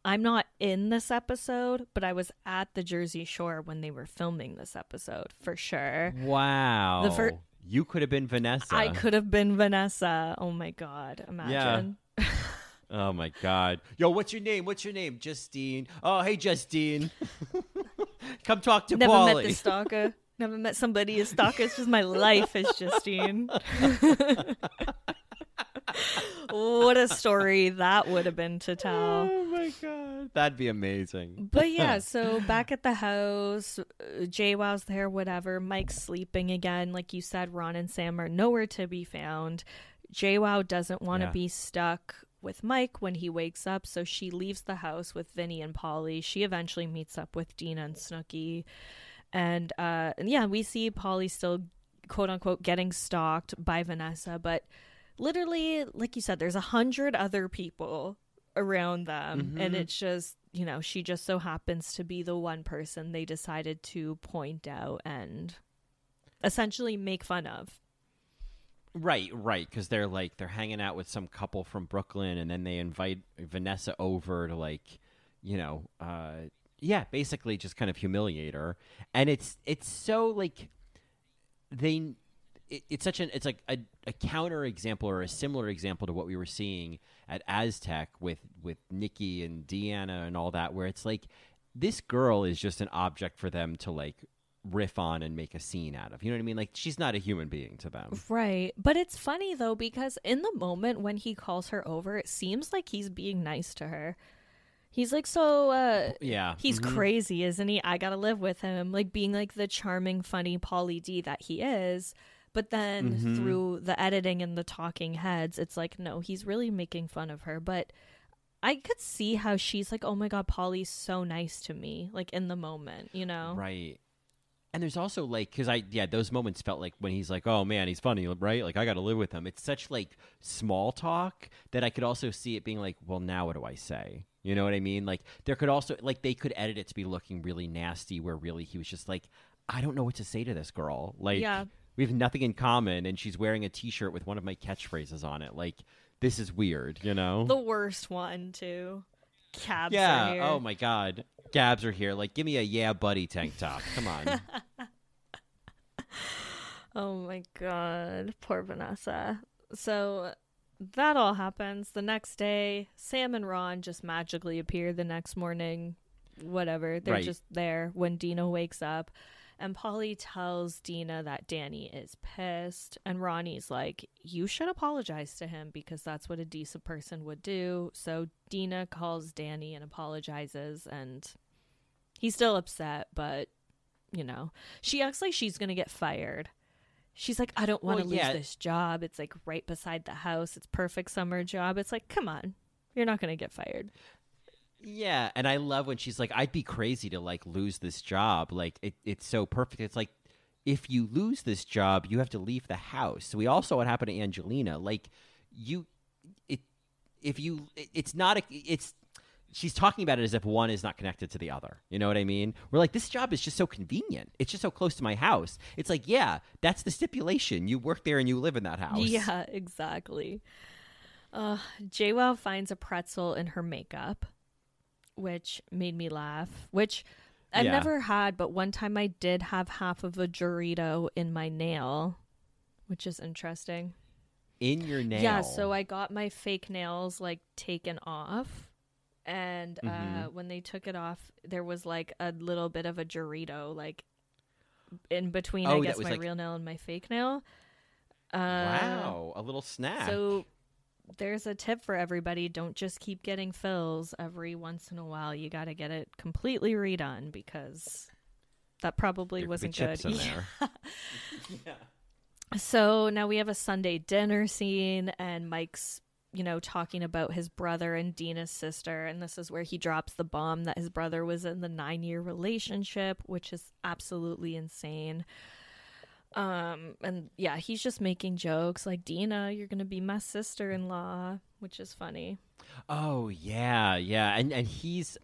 I'm not in this episode, but I was at the Jersey Shore when they were filming this episode for sure. wow The fir- you could have been vanessa I could have been Vanessa. Oh my god, imagine. oh my god yo what's your name what's your name justine oh hey justine <laughs> come talk to Never Pauly. met the stalker. Never met somebody as stalker. It's just my life as Justine. <laughs> <laughs> what a story that would have been to tell. oh my god that'd be amazing But yeah, so back at the house, uh, JWoww's there, whatever. Mike's sleeping again. Like you said, Ron and Sam are nowhere to be found. JWoww doesn't want to Yeah. be stuck with Mike when he wakes up, so she leaves the house with Vinny and Pauly. She eventually meets up with Deena and Snooki. And uh and yeah, we see Pauly still quote unquote getting stalked by Vanessa, but literally, like you said, there's a hundred other people around them and Mhm. it's just you know she just so happens to be the one person they decided to point out and essentially make fun of Right, right, because they're like they're hanging out with some couple from Brooklyn, and then they invite Vanessa over to like, you know, uh, yeah, basically just kind of humiliate her, and it's it's so like they. It, it's such an it's like a, a counter example or a similar example to what we were seeing at Aztec with with Nikki and Deanna and all that, where it's like this girl is just an object for them to like riff on and make a scene out of. You know what I mean? Like she's not a human being to them. right but it's funny though because in the moment when he calls her over it seems like he's being nice to her he's like so uh Yeah. he's mhm. crazy isn't he i gotta live with him like being like the charming funny pauly d that he is but then Mhm. through the editing and the talking heads it's like no he's really making fun of her. But i could see how she's like oh my god pauly's so nice to me like in the moment you know? Right. And there's also like because I yeah those moments felt like when he's like oh man he's funny right? Like I got to live with him. It's such like small talk that I could also see it being like well now what do I say? You know what I mean? Like there could also like they could edit it to be looking really nasty where really he was just like I don't know what to say to this girl. Like Yeah. We have nothing in common and she's wearing a T-shirt with one of my catchphrases on it like this is weird you know the worst one too cabs are yeah here. oh my god Gabs are here like give me a yeah buddy tank top come on. <laughs> Oh my god, poor Vanessa. So that all happens. The next day, Sam and Ron just magically appear the next morning. Whatever. They're Right. just there when Deena wakes up. And Pauly tells Deena that Danny is pissed. And Ronnie's like, You should apologize to him because that's what a decent person would do. So Deena calls Danny and apologizes. And he's still upset, but you know, she acts like she's going to get fired. She's like, I don't want to Well, lose this job. It's like right beside the house. It's perfect summer job. It's like, come on. You're not going to get fired. Yeah, and I love when she's like, "I'd be crazy to like lose this job. Like it, it's so perfect. It's like if you lose this job, you have to leave the house. We all saw what happened to Angelina. Like you, it, if you, it- it's not a, it's. She's talking about it as if one is not connected to the other. You know what I mean? We're like, this job is just so convenient. It's just so close to my house. It's like, yeah, that's the stipulation. You work there and you live in that house. Yeah, exactly. Uh, JWoww finds a pretzel in her makeup, which made me laugh. Which I've Yeah. never had, but one time I did have half of a Dorito in my nail, which is interesting. In your nail. Yeah, so I got my fake nails like taken off. And uh, Mhm. when they took it off, there was like a little bit of a Dorito, like in between, Oh, I guess, my like- real nail and my fake nail. Uh, wow, a little snack. so there's a tip for everybody. Don't just keep getting fills every once in a while. You got to get it completely redone because that probably There wasn't good. there. <laughs> So now we have a Sunday dinner scene, and Mike's, you know, talking about his brother and Deena's sister. And this is where he drops the bomb that his brother was in the nine year relationship, which is absolutely insane. Um, and yeah, he's just making jokes like, Deena, you're going to be my sister in law, which is funny. Oh yeah, yeah, and and he's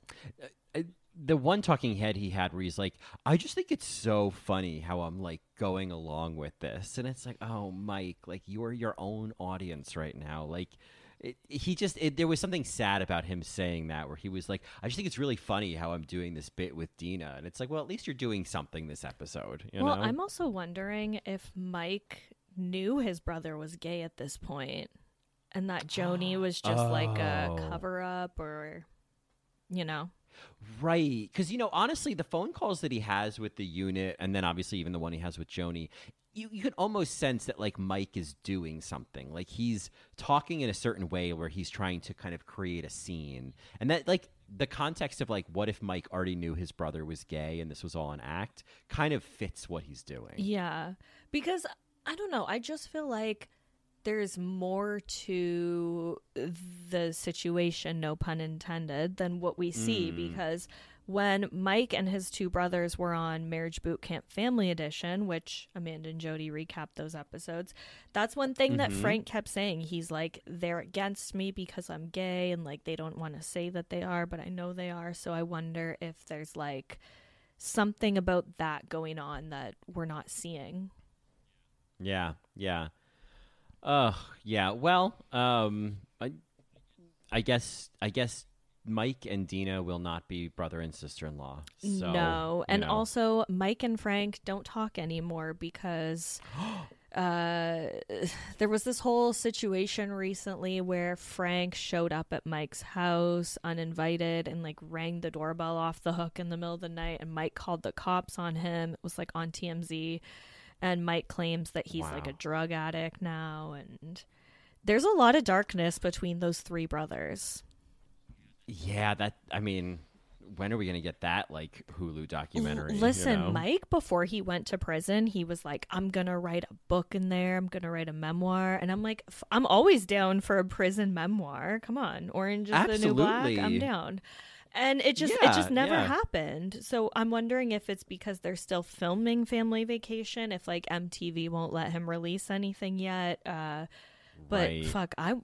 uh, uh, the one talking head he had where he's like, I just think it's so funny how I'm like going along with this, and it's like, oh Mike, like you're your own audience right now, like. It, he just it, there was something sad about him saying that where he was like i just think it's really funny how i'm doing this bit with deena and it's like well at least you're doing something this episode you well, know I'm also wondering if Mike knew his brother was gay at this point and that Joni <gasps> was just like a Oh. cover up or, you know. Right. Because, you know, honestly, the phone calls that he has with the unit, and then obviously even the one he has with Joni, you, you can almost sense that, like, Mike is doing something. Like, he's talking in a certain way where he's trying to kind of create a scene. And that, like, the context of, like, what if Mike already knew his brother was gay and this was all an act kind of fits what he's doing. Yeah. Because I don't know, I just feel like there's more to the situation, no pun intended, than what we see Mm. because when Mike and his two brothers were on Marriage Boot Camp Family Edition, which Amanda and Jody recapped those episodes, that's one thing that Mhm. Frank kept saying. He's like, they're against me because I'm gay, and like they don't want to say that they are, but I know they are. So I wonder if there's like something about that going on that we're not seeing. Yeah, yeah. Ugh, yeah. Well, um, I, I guess, I guess Mike and Deena will not be brother and sister in law. So, no. you And know. also, Mike and Frank don't talk anymore because <gasps> uh, there was this whole situation recently where Frank showed up at Mike's house uninvited and like rang the doorbell off the hook in the middle of the night. And Mike called the cops on him. It was like on TMZ. And Mike claims that he's like a drug addict now. And there's a lot of darkness between those three brothers. Yeah, that. I mean, when are we gonna get that like Hulu documentary? L- you Listen, know? Mike, before he went to prison, he was like, I'm going to write a book in there. I'm going to write a memoir. And I'm like, "F- I'm always down for a prison memoir. Come on. Orange is the new black. I'm down. And it just it just never yeah. happened. So I'm wondering if it's because they're still filming Family Vacation, if like MTV won't let him release anything yet. Uh, but Right. fuck, I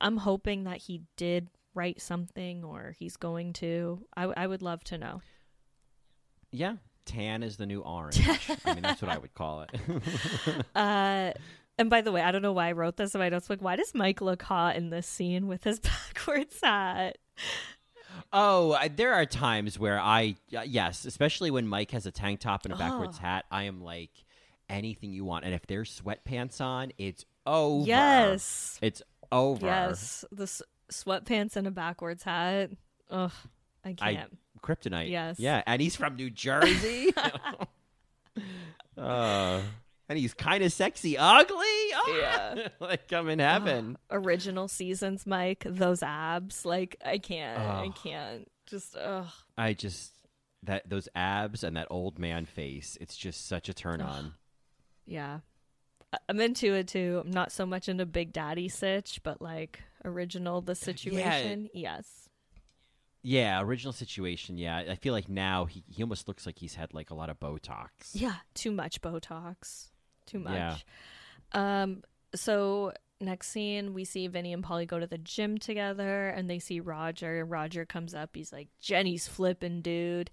I'm hoping that he did write something or he's going to. I I would love to know. Yeah, tan is the new orange. <laughs> I mean, that's what I would call it. <laughs> Uh, and by the way, I don't know why I wrote this in my notes. Like, why does Mike look hot in this scene with his <laughs> backwards hat? Oh, I, there are times where I, uh, yes, especially when Mike has a tank top and a backwards Oh. hat, I am like, anything you want. And if there's sweatpants on, it's over. Yes, It's over. yes, the s- sweatpants and a backwards hat. Ugh, I I- can't. Kryptonite. Yes. Yeah, and he's from New Jersey. <laughs> <laughs> uh, and he's kind of sexy, ugly. Ah! Yeah. <laughs> like I'm in heaven. Original seasons, Mike. Those abs, like I can't. I can't. Just ugh. I just, that those abs and that old man face. It's just such a turn on. Yeah. I'm into it too. I'm not so much into Big Daddy Sitch, but like original the situation. Yeah. Yes. Yeah, original situation. Yeah, I feel like now he he almost looks like he's had like a lot of Botox. Yeah, too much Botox. Too much. Yeah. Um so next scene we see Vinny and Pauly go to the gym together and they see Roger. Roger comes up, he's like, Jenni's flipping, dude.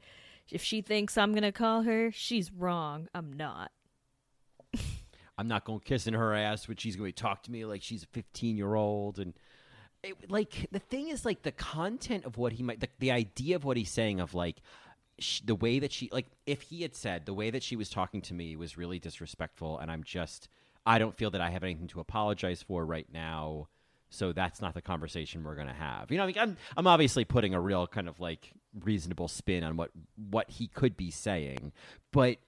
If she thinks I'm gonna call her, she's wrong. I'm not. I'm not going kissing her ass, but she's going to talk to me like she's a 15 year old. And it, like the thing is, like the content of what he might, the, the idea of what he's saying, of like sh- the way that she, like if he had said the way that she was talking to me was really disrespectful, and I'm just, I don't feel that I have anything to apologize for right now. So that's not the conversation we're going to have. You know, I mean, I'm I'm obviously putting a real kind of like reasonable spin on what what he could be saying, but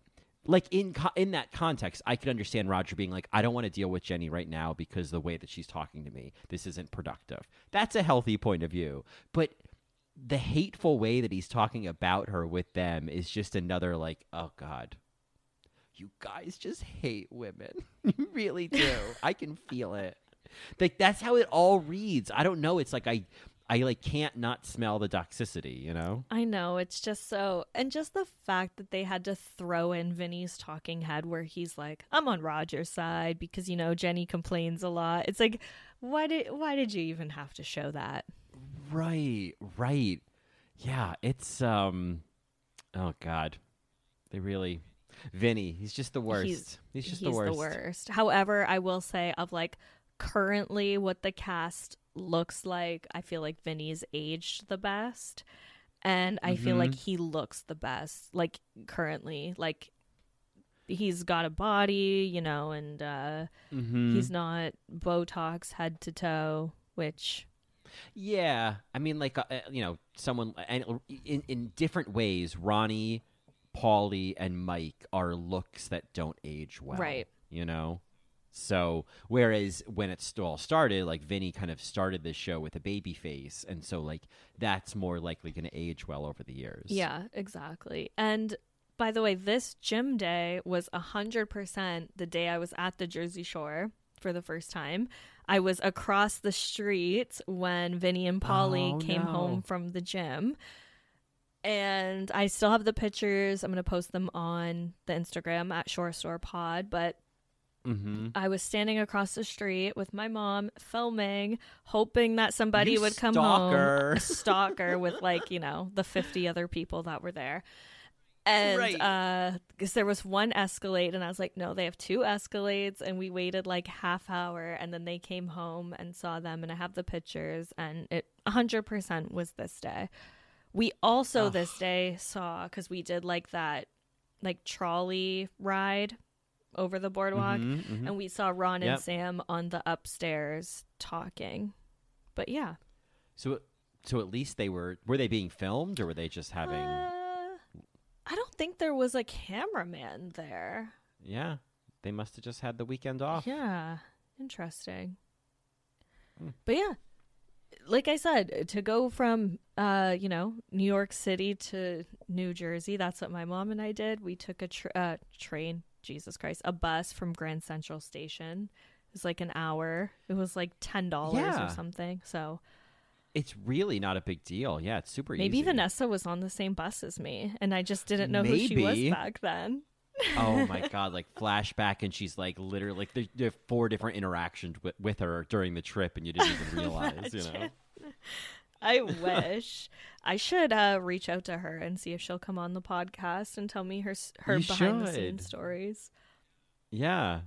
like in co- in that context, I could understand Roger being like, I don't want to deal with Jenni right now because the way that she's talking to me, this isn't productive. That's a healthy point of view, but the hateful way that he's talking about her with them is just another like, oh god, you guys just hate women, <laughs> you really do. I can feel it. Like that's how it all reads. I don't know. It's like I. I like can't not smell the toxicity, you know? I know it's just so, and just the fact that they had to throw in Vinny's talking head where he's like, "I'm on Roger's side because you know Jenni complains a lot." It's like, why did why did you even have to show that? Right, right. Yeah, it's um oh god. They really Vinny, he's just the worst. He's, He's, just the worst. worst. However, I will say of like currently what the cast looks like, I feel like Vinny's aged the best. And I feel like Mm-hmm. he looks the best, like currently. Like he's got a body, you know, and uh Mhm. he's not Botox head to toe, which Yeah, I mean, like uh, uh, you know, someone and in in different ways, Ronnie, Pauly, and Mike are looks that don't age well. Right. You know. So whereas when it all started, like Vinny kind of started this show with a baby face, and so like that's more likely going to age well over the years. Yeah, exactly. And by the way, this gym day was 100% the day I was at the Jersey Shore for the first time. I was across the street when Vinny and Pauly Oh, came no. home from the gym. And I still have the pictures. I'm going to post them on the Instagram at Shore Store Pod. But Mm-hmm. I was standing across the street with my mom filming, hoping that somebody You would come stalker. home. A stalker with like, you know, the 50 other people that were there. And Right. uh because there was one Escalade and I was like, no, they have two Escalades and we waited like half hour and then they came home and saw them and I have the pictures and it 100% was this day. We also this day saw cuz we did like that like trolley ride over the boardwalk Mhm, mhm. and we saw Ron and Yep. Sam on the upstairs talking. But yeah. So, so at least they were were they being filmed or were they just having? Uh, I don't think there was a cameraman there. yeah, they must have just had the weekend off. Yeah. Interesting. Hmm. But yeah. Like I said, to go from uh, you know, New York City to New Jersey, that's what my mom and I did. We took a tr- uh, train, Jesus Christ, a bus from Grand Central Station. It was like an hour. It was like $10 Yeah. or something. So, It's really not a big deal. Yeah, it's super easy. Maybe easy. Vanessa was on the same bus as me, and I just didn't know who she was Maybe. back then. oh my <laughs> god, like flashback, and she's like literally like there, there are four different interactions with, with her during the trip, and you didn't even <laughs> realize, you know. I wish I should uh, reach out to her and see if she'll come on the podcast and tell me her her You behind the scenes stories. Yeah,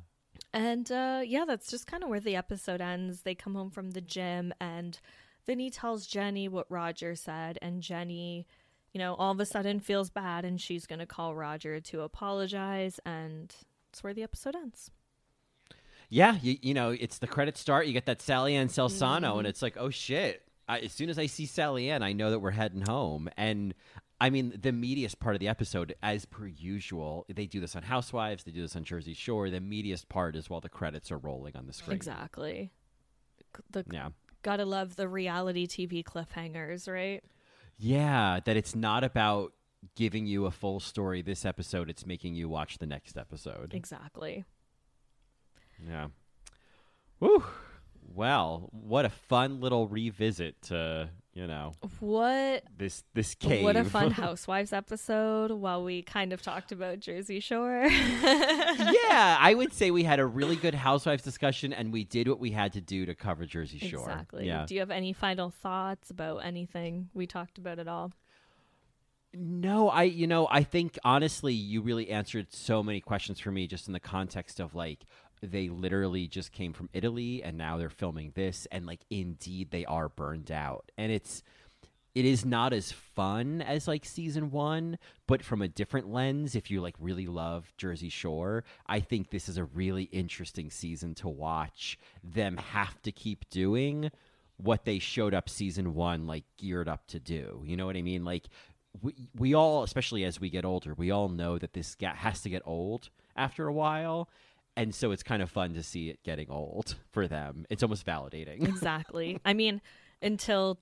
And uh, yeah, that's just kind of where the episode ends. They come home from the gym, and Vinny tells Jenni what Roger said, and Jenni, you know, all of a sudden feels bad, and she's going to call Roger to apologize, and that's where the episode ends. yeah. You, you know, it's the credit start. You get that Sally Ann Salsano, Mm-hmm. and it's like, oh shit. I, as soon as I see Sally Ann, I know that we're heading home. And I mean, the meatiest part of the episode, as per usual, they do this on Housewives, they do this on Jersey Shore. The meatiest part is while the credits are rolling on the screen. Exactly. The Yeah. gotta love the reality TV cliffhangers, right? Yeah, that it's not about giving you a full story this episode, it's making you watch the next episode. Exactly. Yeah. Woo. Well, what a fun little revisit to, you know, What this this cave. what a fun <laughs> housewives episode while we kind of talked about Jersey Shore. yeah, <laughs> I would say we had a really good housewives discussion and we did what we had to do to cover Jersey Shore. Exactly. Yeah. Do you have any final thoughts about anything we talked about at all? No, I you know, I think honestly you really answered so many questions for me just in the context of like they literally just came from Italy and now they're filming this and like indeed they are burned out. And it's it is not as fun as like season 1, but from a different lens if you like really love Jersey Shore, I think this is a really interesting season to watch them have to keep doing what they showed up season 1 like geared up to do. You know what I mean? Like we, we all, especially as we get older, we all know that this has to get old after a while. And so it's kind of fun to see it getting old for them. It's almost validating. <laughs> Exactly. I mean, until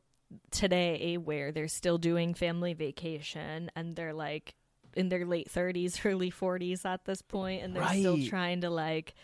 today, where they're still doing family vacation and they're like in their late 30s, <laughs> early 40s at this point, and they're still trying to like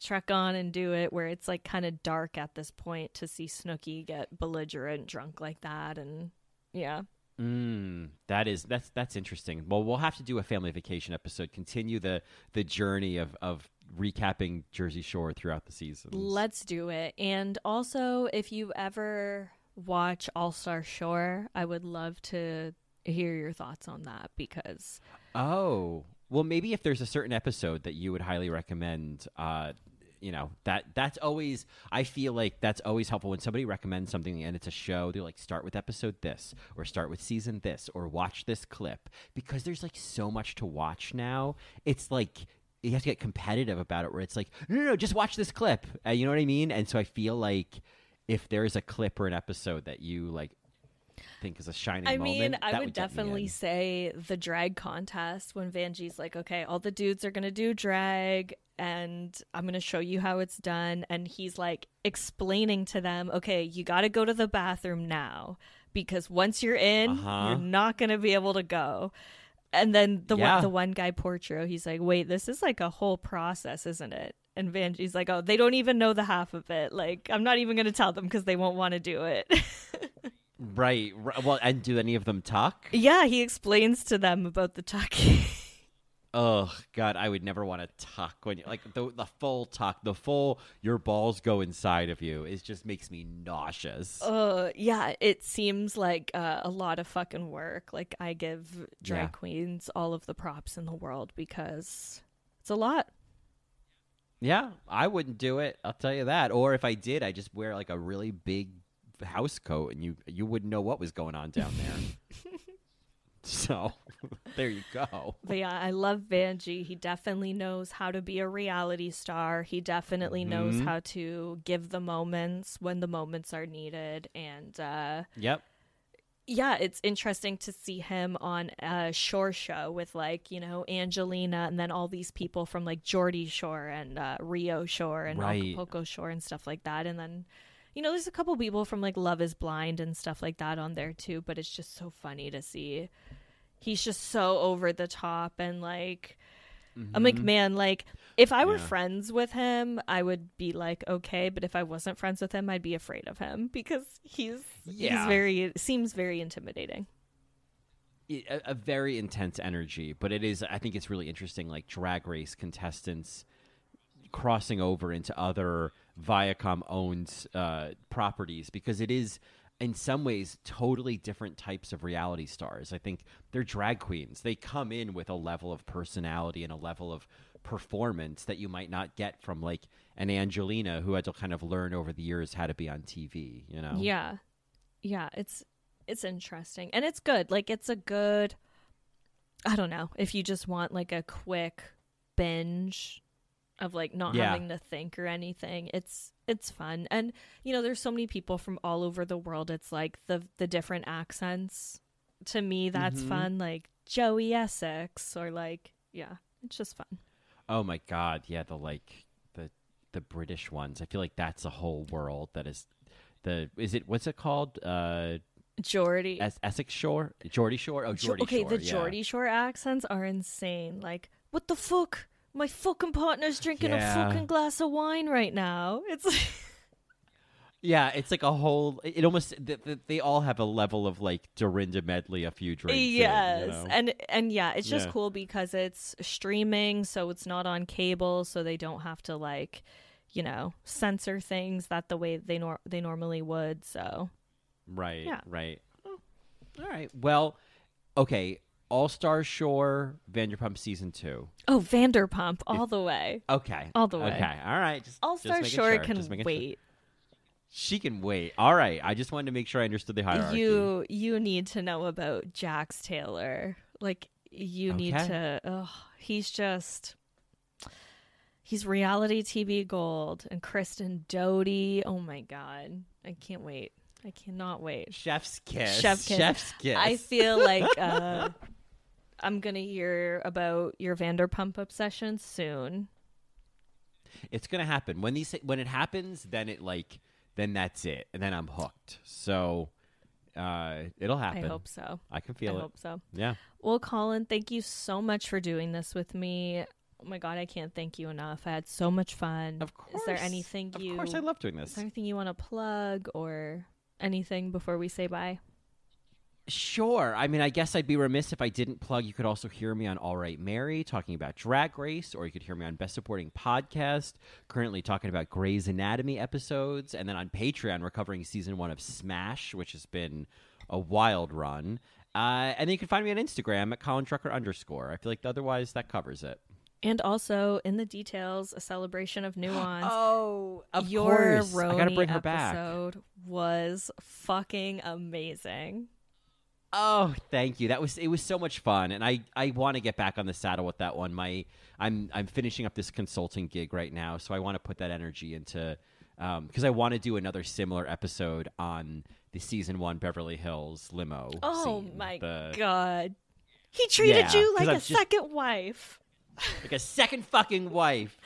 trek on and do it where it's like kind of dark at this point to see Snooki get belligerent drunk like that. And yeah. Mm, that is that's that's interesting. Well, we'll have to do a family vacation episode. Continue the the journey of of recapping Jersey Shore throughout the seasons. Let's do it. And also, if you ever watch All Star Shore, I would love to hear your thoughts on that because Oh, well, maybe if there's a certain episode that you would highly recommend, uh, you know that that's always. I feel like that's always helpful when somebody recommends something and it's a show. They're like, start with episode this, or start with season this, or watch this clip because there's like so much to watch now. It's like you have to get competitive about it. Where it's like, no, no, no, just watch this clip. Uh, you know what I mean? And so I feel like if there's a clip or an episode that you like think is a shining I moment, mean, I that would get definitely in. say the drag contest when Vanjie's like, okay, all the dudes are going to do drag and I'm going to show you how it's done. And he's like explaining to them, okay, you got to go to the bathroom now because once you're in, Uh-huh. you're not going to be able to go. And then the Yeah. one, the one guy, Potro, he's like, wait, this is like a whole process, isn't it? And Vanjie's like, oh, they don't even know the half of it. Like, I'm not even going to tell them because they won't want to do it. Right. Well, and do any of them talk? Yeah, he explains to them about the tucking. Oh God, I would never want to tuck when you like the the full tuck, the full your balls go inside of you. It just makes me nauseous. uh, yeah, it seems like uh, a lot of fucking work. Like I give drag Yeah. queens all of the props in the world because it's a lot. Yeah, I wouldn't do it. I'll tell you that. Or if I did, I just wear like a really big house coat, and you you wouldn't know what was going on down there. <laughs> <laughs> so there you go. But yeah, I love Vanjie. He definitely knows how to be a reality star. He definitely knows Mhm. how to give the moments when the moments are needed. And uh, Yep. yeah, it's interesting to see him on a shore show with like, you know, Angelina and then all these people from like Geordie Shore and uh, Rio Shore and Right. Acapulco Shore and stuff like that. And then, you know, there's a couple people from like Love is Blind and stuff like that on there too. But it's just so funny to see. He's just so over the top and like, I'm like, mm-hmm. man, like if I were Yeah. friends with him, I would be like, okay. But if I wasn't friends with him, I'd be afraid of him <laughs> because he's Yeah. he's very seems very intimidating. a, a very intense energy, but it is. I think it's really interesting, like drag race contestants crossing over into other Viacom owns uh, properties because it is. In some ways, totally different types of reality stars. I think they're drag queens. They come in with a level of personality and a level of performance that you might not get from like an Angelina who had to kind of learn over the years how to be on TV. You know? Yeah. Yeah, it's it's interesting. And it's good. Like it's a good I don't know, if you just want like a quick binge of like not Yeah. having to think or anything. It's it's fun. And you know, there's so many people from all over the world. It's like the the different accents. To me that's Mhm. fun like Joey Essex or like yeah, it's just fun. Oh my god, yeah, the like the the British ones. I feel like that's a whole world that is the is it what's it called? Uh Geordie. Es- Essex Shore, Geordie Shore. Oh, Geordie okay, Shore. the yeah. Geordie Shore accents are insane. Like, what the fuck? My fucking partner's drinking Yeah. a fucking glass of wine right now. It's like, <laughs> Yeah, it's like a whole. It almost th- th- they all have a level of like Dorinda medley, a few drinks. in, you yes, know? and and yeah, it's just Yeah. cool because it's streaming, so it's not on cable, so they don't have to like, you know, censor things that the way they nor- they normally would. So right, Yeah. right. Oh, all right. Well, okay. All Star Shore, Vanderpump season two. oh, Vanderpump all the way. Okay, All the way. Okay, all right. All Star Shore sure, can making sure. wait. She can wait. All right. I just wanted to make sure I understood the hierarchy. You you need to know about Jax Taylor. Like you need to. Oh, he's just. He's reality TV gold and Kristen Doute. Oh my god, I can't wait. I cannot wait. Chef's kiss. Chef kiss. Chef's kiss. I feel like uh, <laughs> I'm gonna hear about your Vanderpump obsession soon. it's gonna happen when these when it happens. Then it like then that's it, and then I'm hooked. So uh, it'll happen. I hope so. I can I feel it. I hope so. Yeah. Well, Colin, thank you so much for doing this with me. Oh my god, I can't thank you enough. I had so much fun. Of course. Is there anything you Of course, I love doing Is this. there anything you want to plug or anything before we say bye? Sure. I mean, I guess I'd be remiss if I didn't plug. You could also hear me on Alright Mary talking about Drag Race, or you could hear me on Best Supporting Podcast, currently talking about Grey's Anatomy episodes, and then on Patreon, we're covering season one of Smash, which has been a wild run. Uh, and then you can find me on Instagram at Colin Drucker underscore. I feel like otherwise that covers it. And also in the details, a celebration of <gasps> nuance. Oh, of Your course. I gotta bring her back. episode was fucking amazing. Oh, thank you. That was it was so much fun, and I I want to get back on the saddle with that one. My I'm I'm finishing up this consulting gig right now, so I want to put that energy into um, because I want to do another similar episode on the season one Beverly Hills limo. Oh scene. my The- god. He treated Yeah, you like a just- second wife. like a second fucking wife.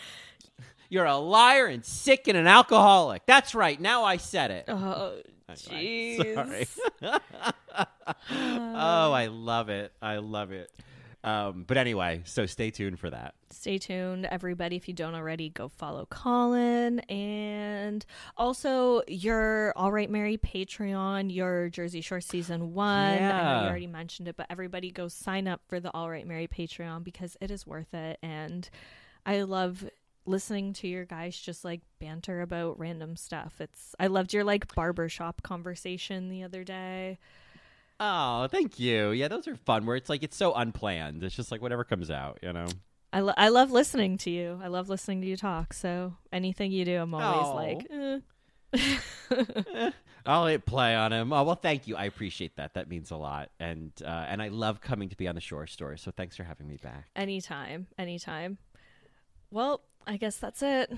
You're a liar and sick and an alcoholic. That's right. Now I said it. Oh, jeez. <laughs> Sorry. <laughs> oh, I love it. I love it. Um, but anyway, so stay tuned for that. Stay tuned, everybody. If you don't already, go follow Colin. And also, your Alright Mary Patreon, your Jersey Shore season one. I know Yeah. you already mentioned it, but everybody go sign up for the Alright Mary Patreon because it is worth it. And I love listening to your guys just like banter about random stuff. It's I loved your like barbershop conversation the other day. Oh, thank you. Yeah, those are fun. Where it's like it's so unplanned. It's just like whatever comes out, you know. I, lo- I love listening to you. I love listening to you talk. So anything you do, I'm always Oh. like, eh. I'll hit play on him. Oh well, thank you. I appreciate that. That means a lot. And uh, and I love coming to be on the Shore Store. So thanks for having me back. anytime, anytime. Well, I guess that's it.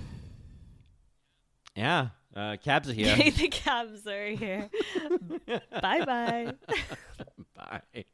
Yeah, uh, cabs are here. <laughs> the cabs are here. <laughs> bye bye. Bye.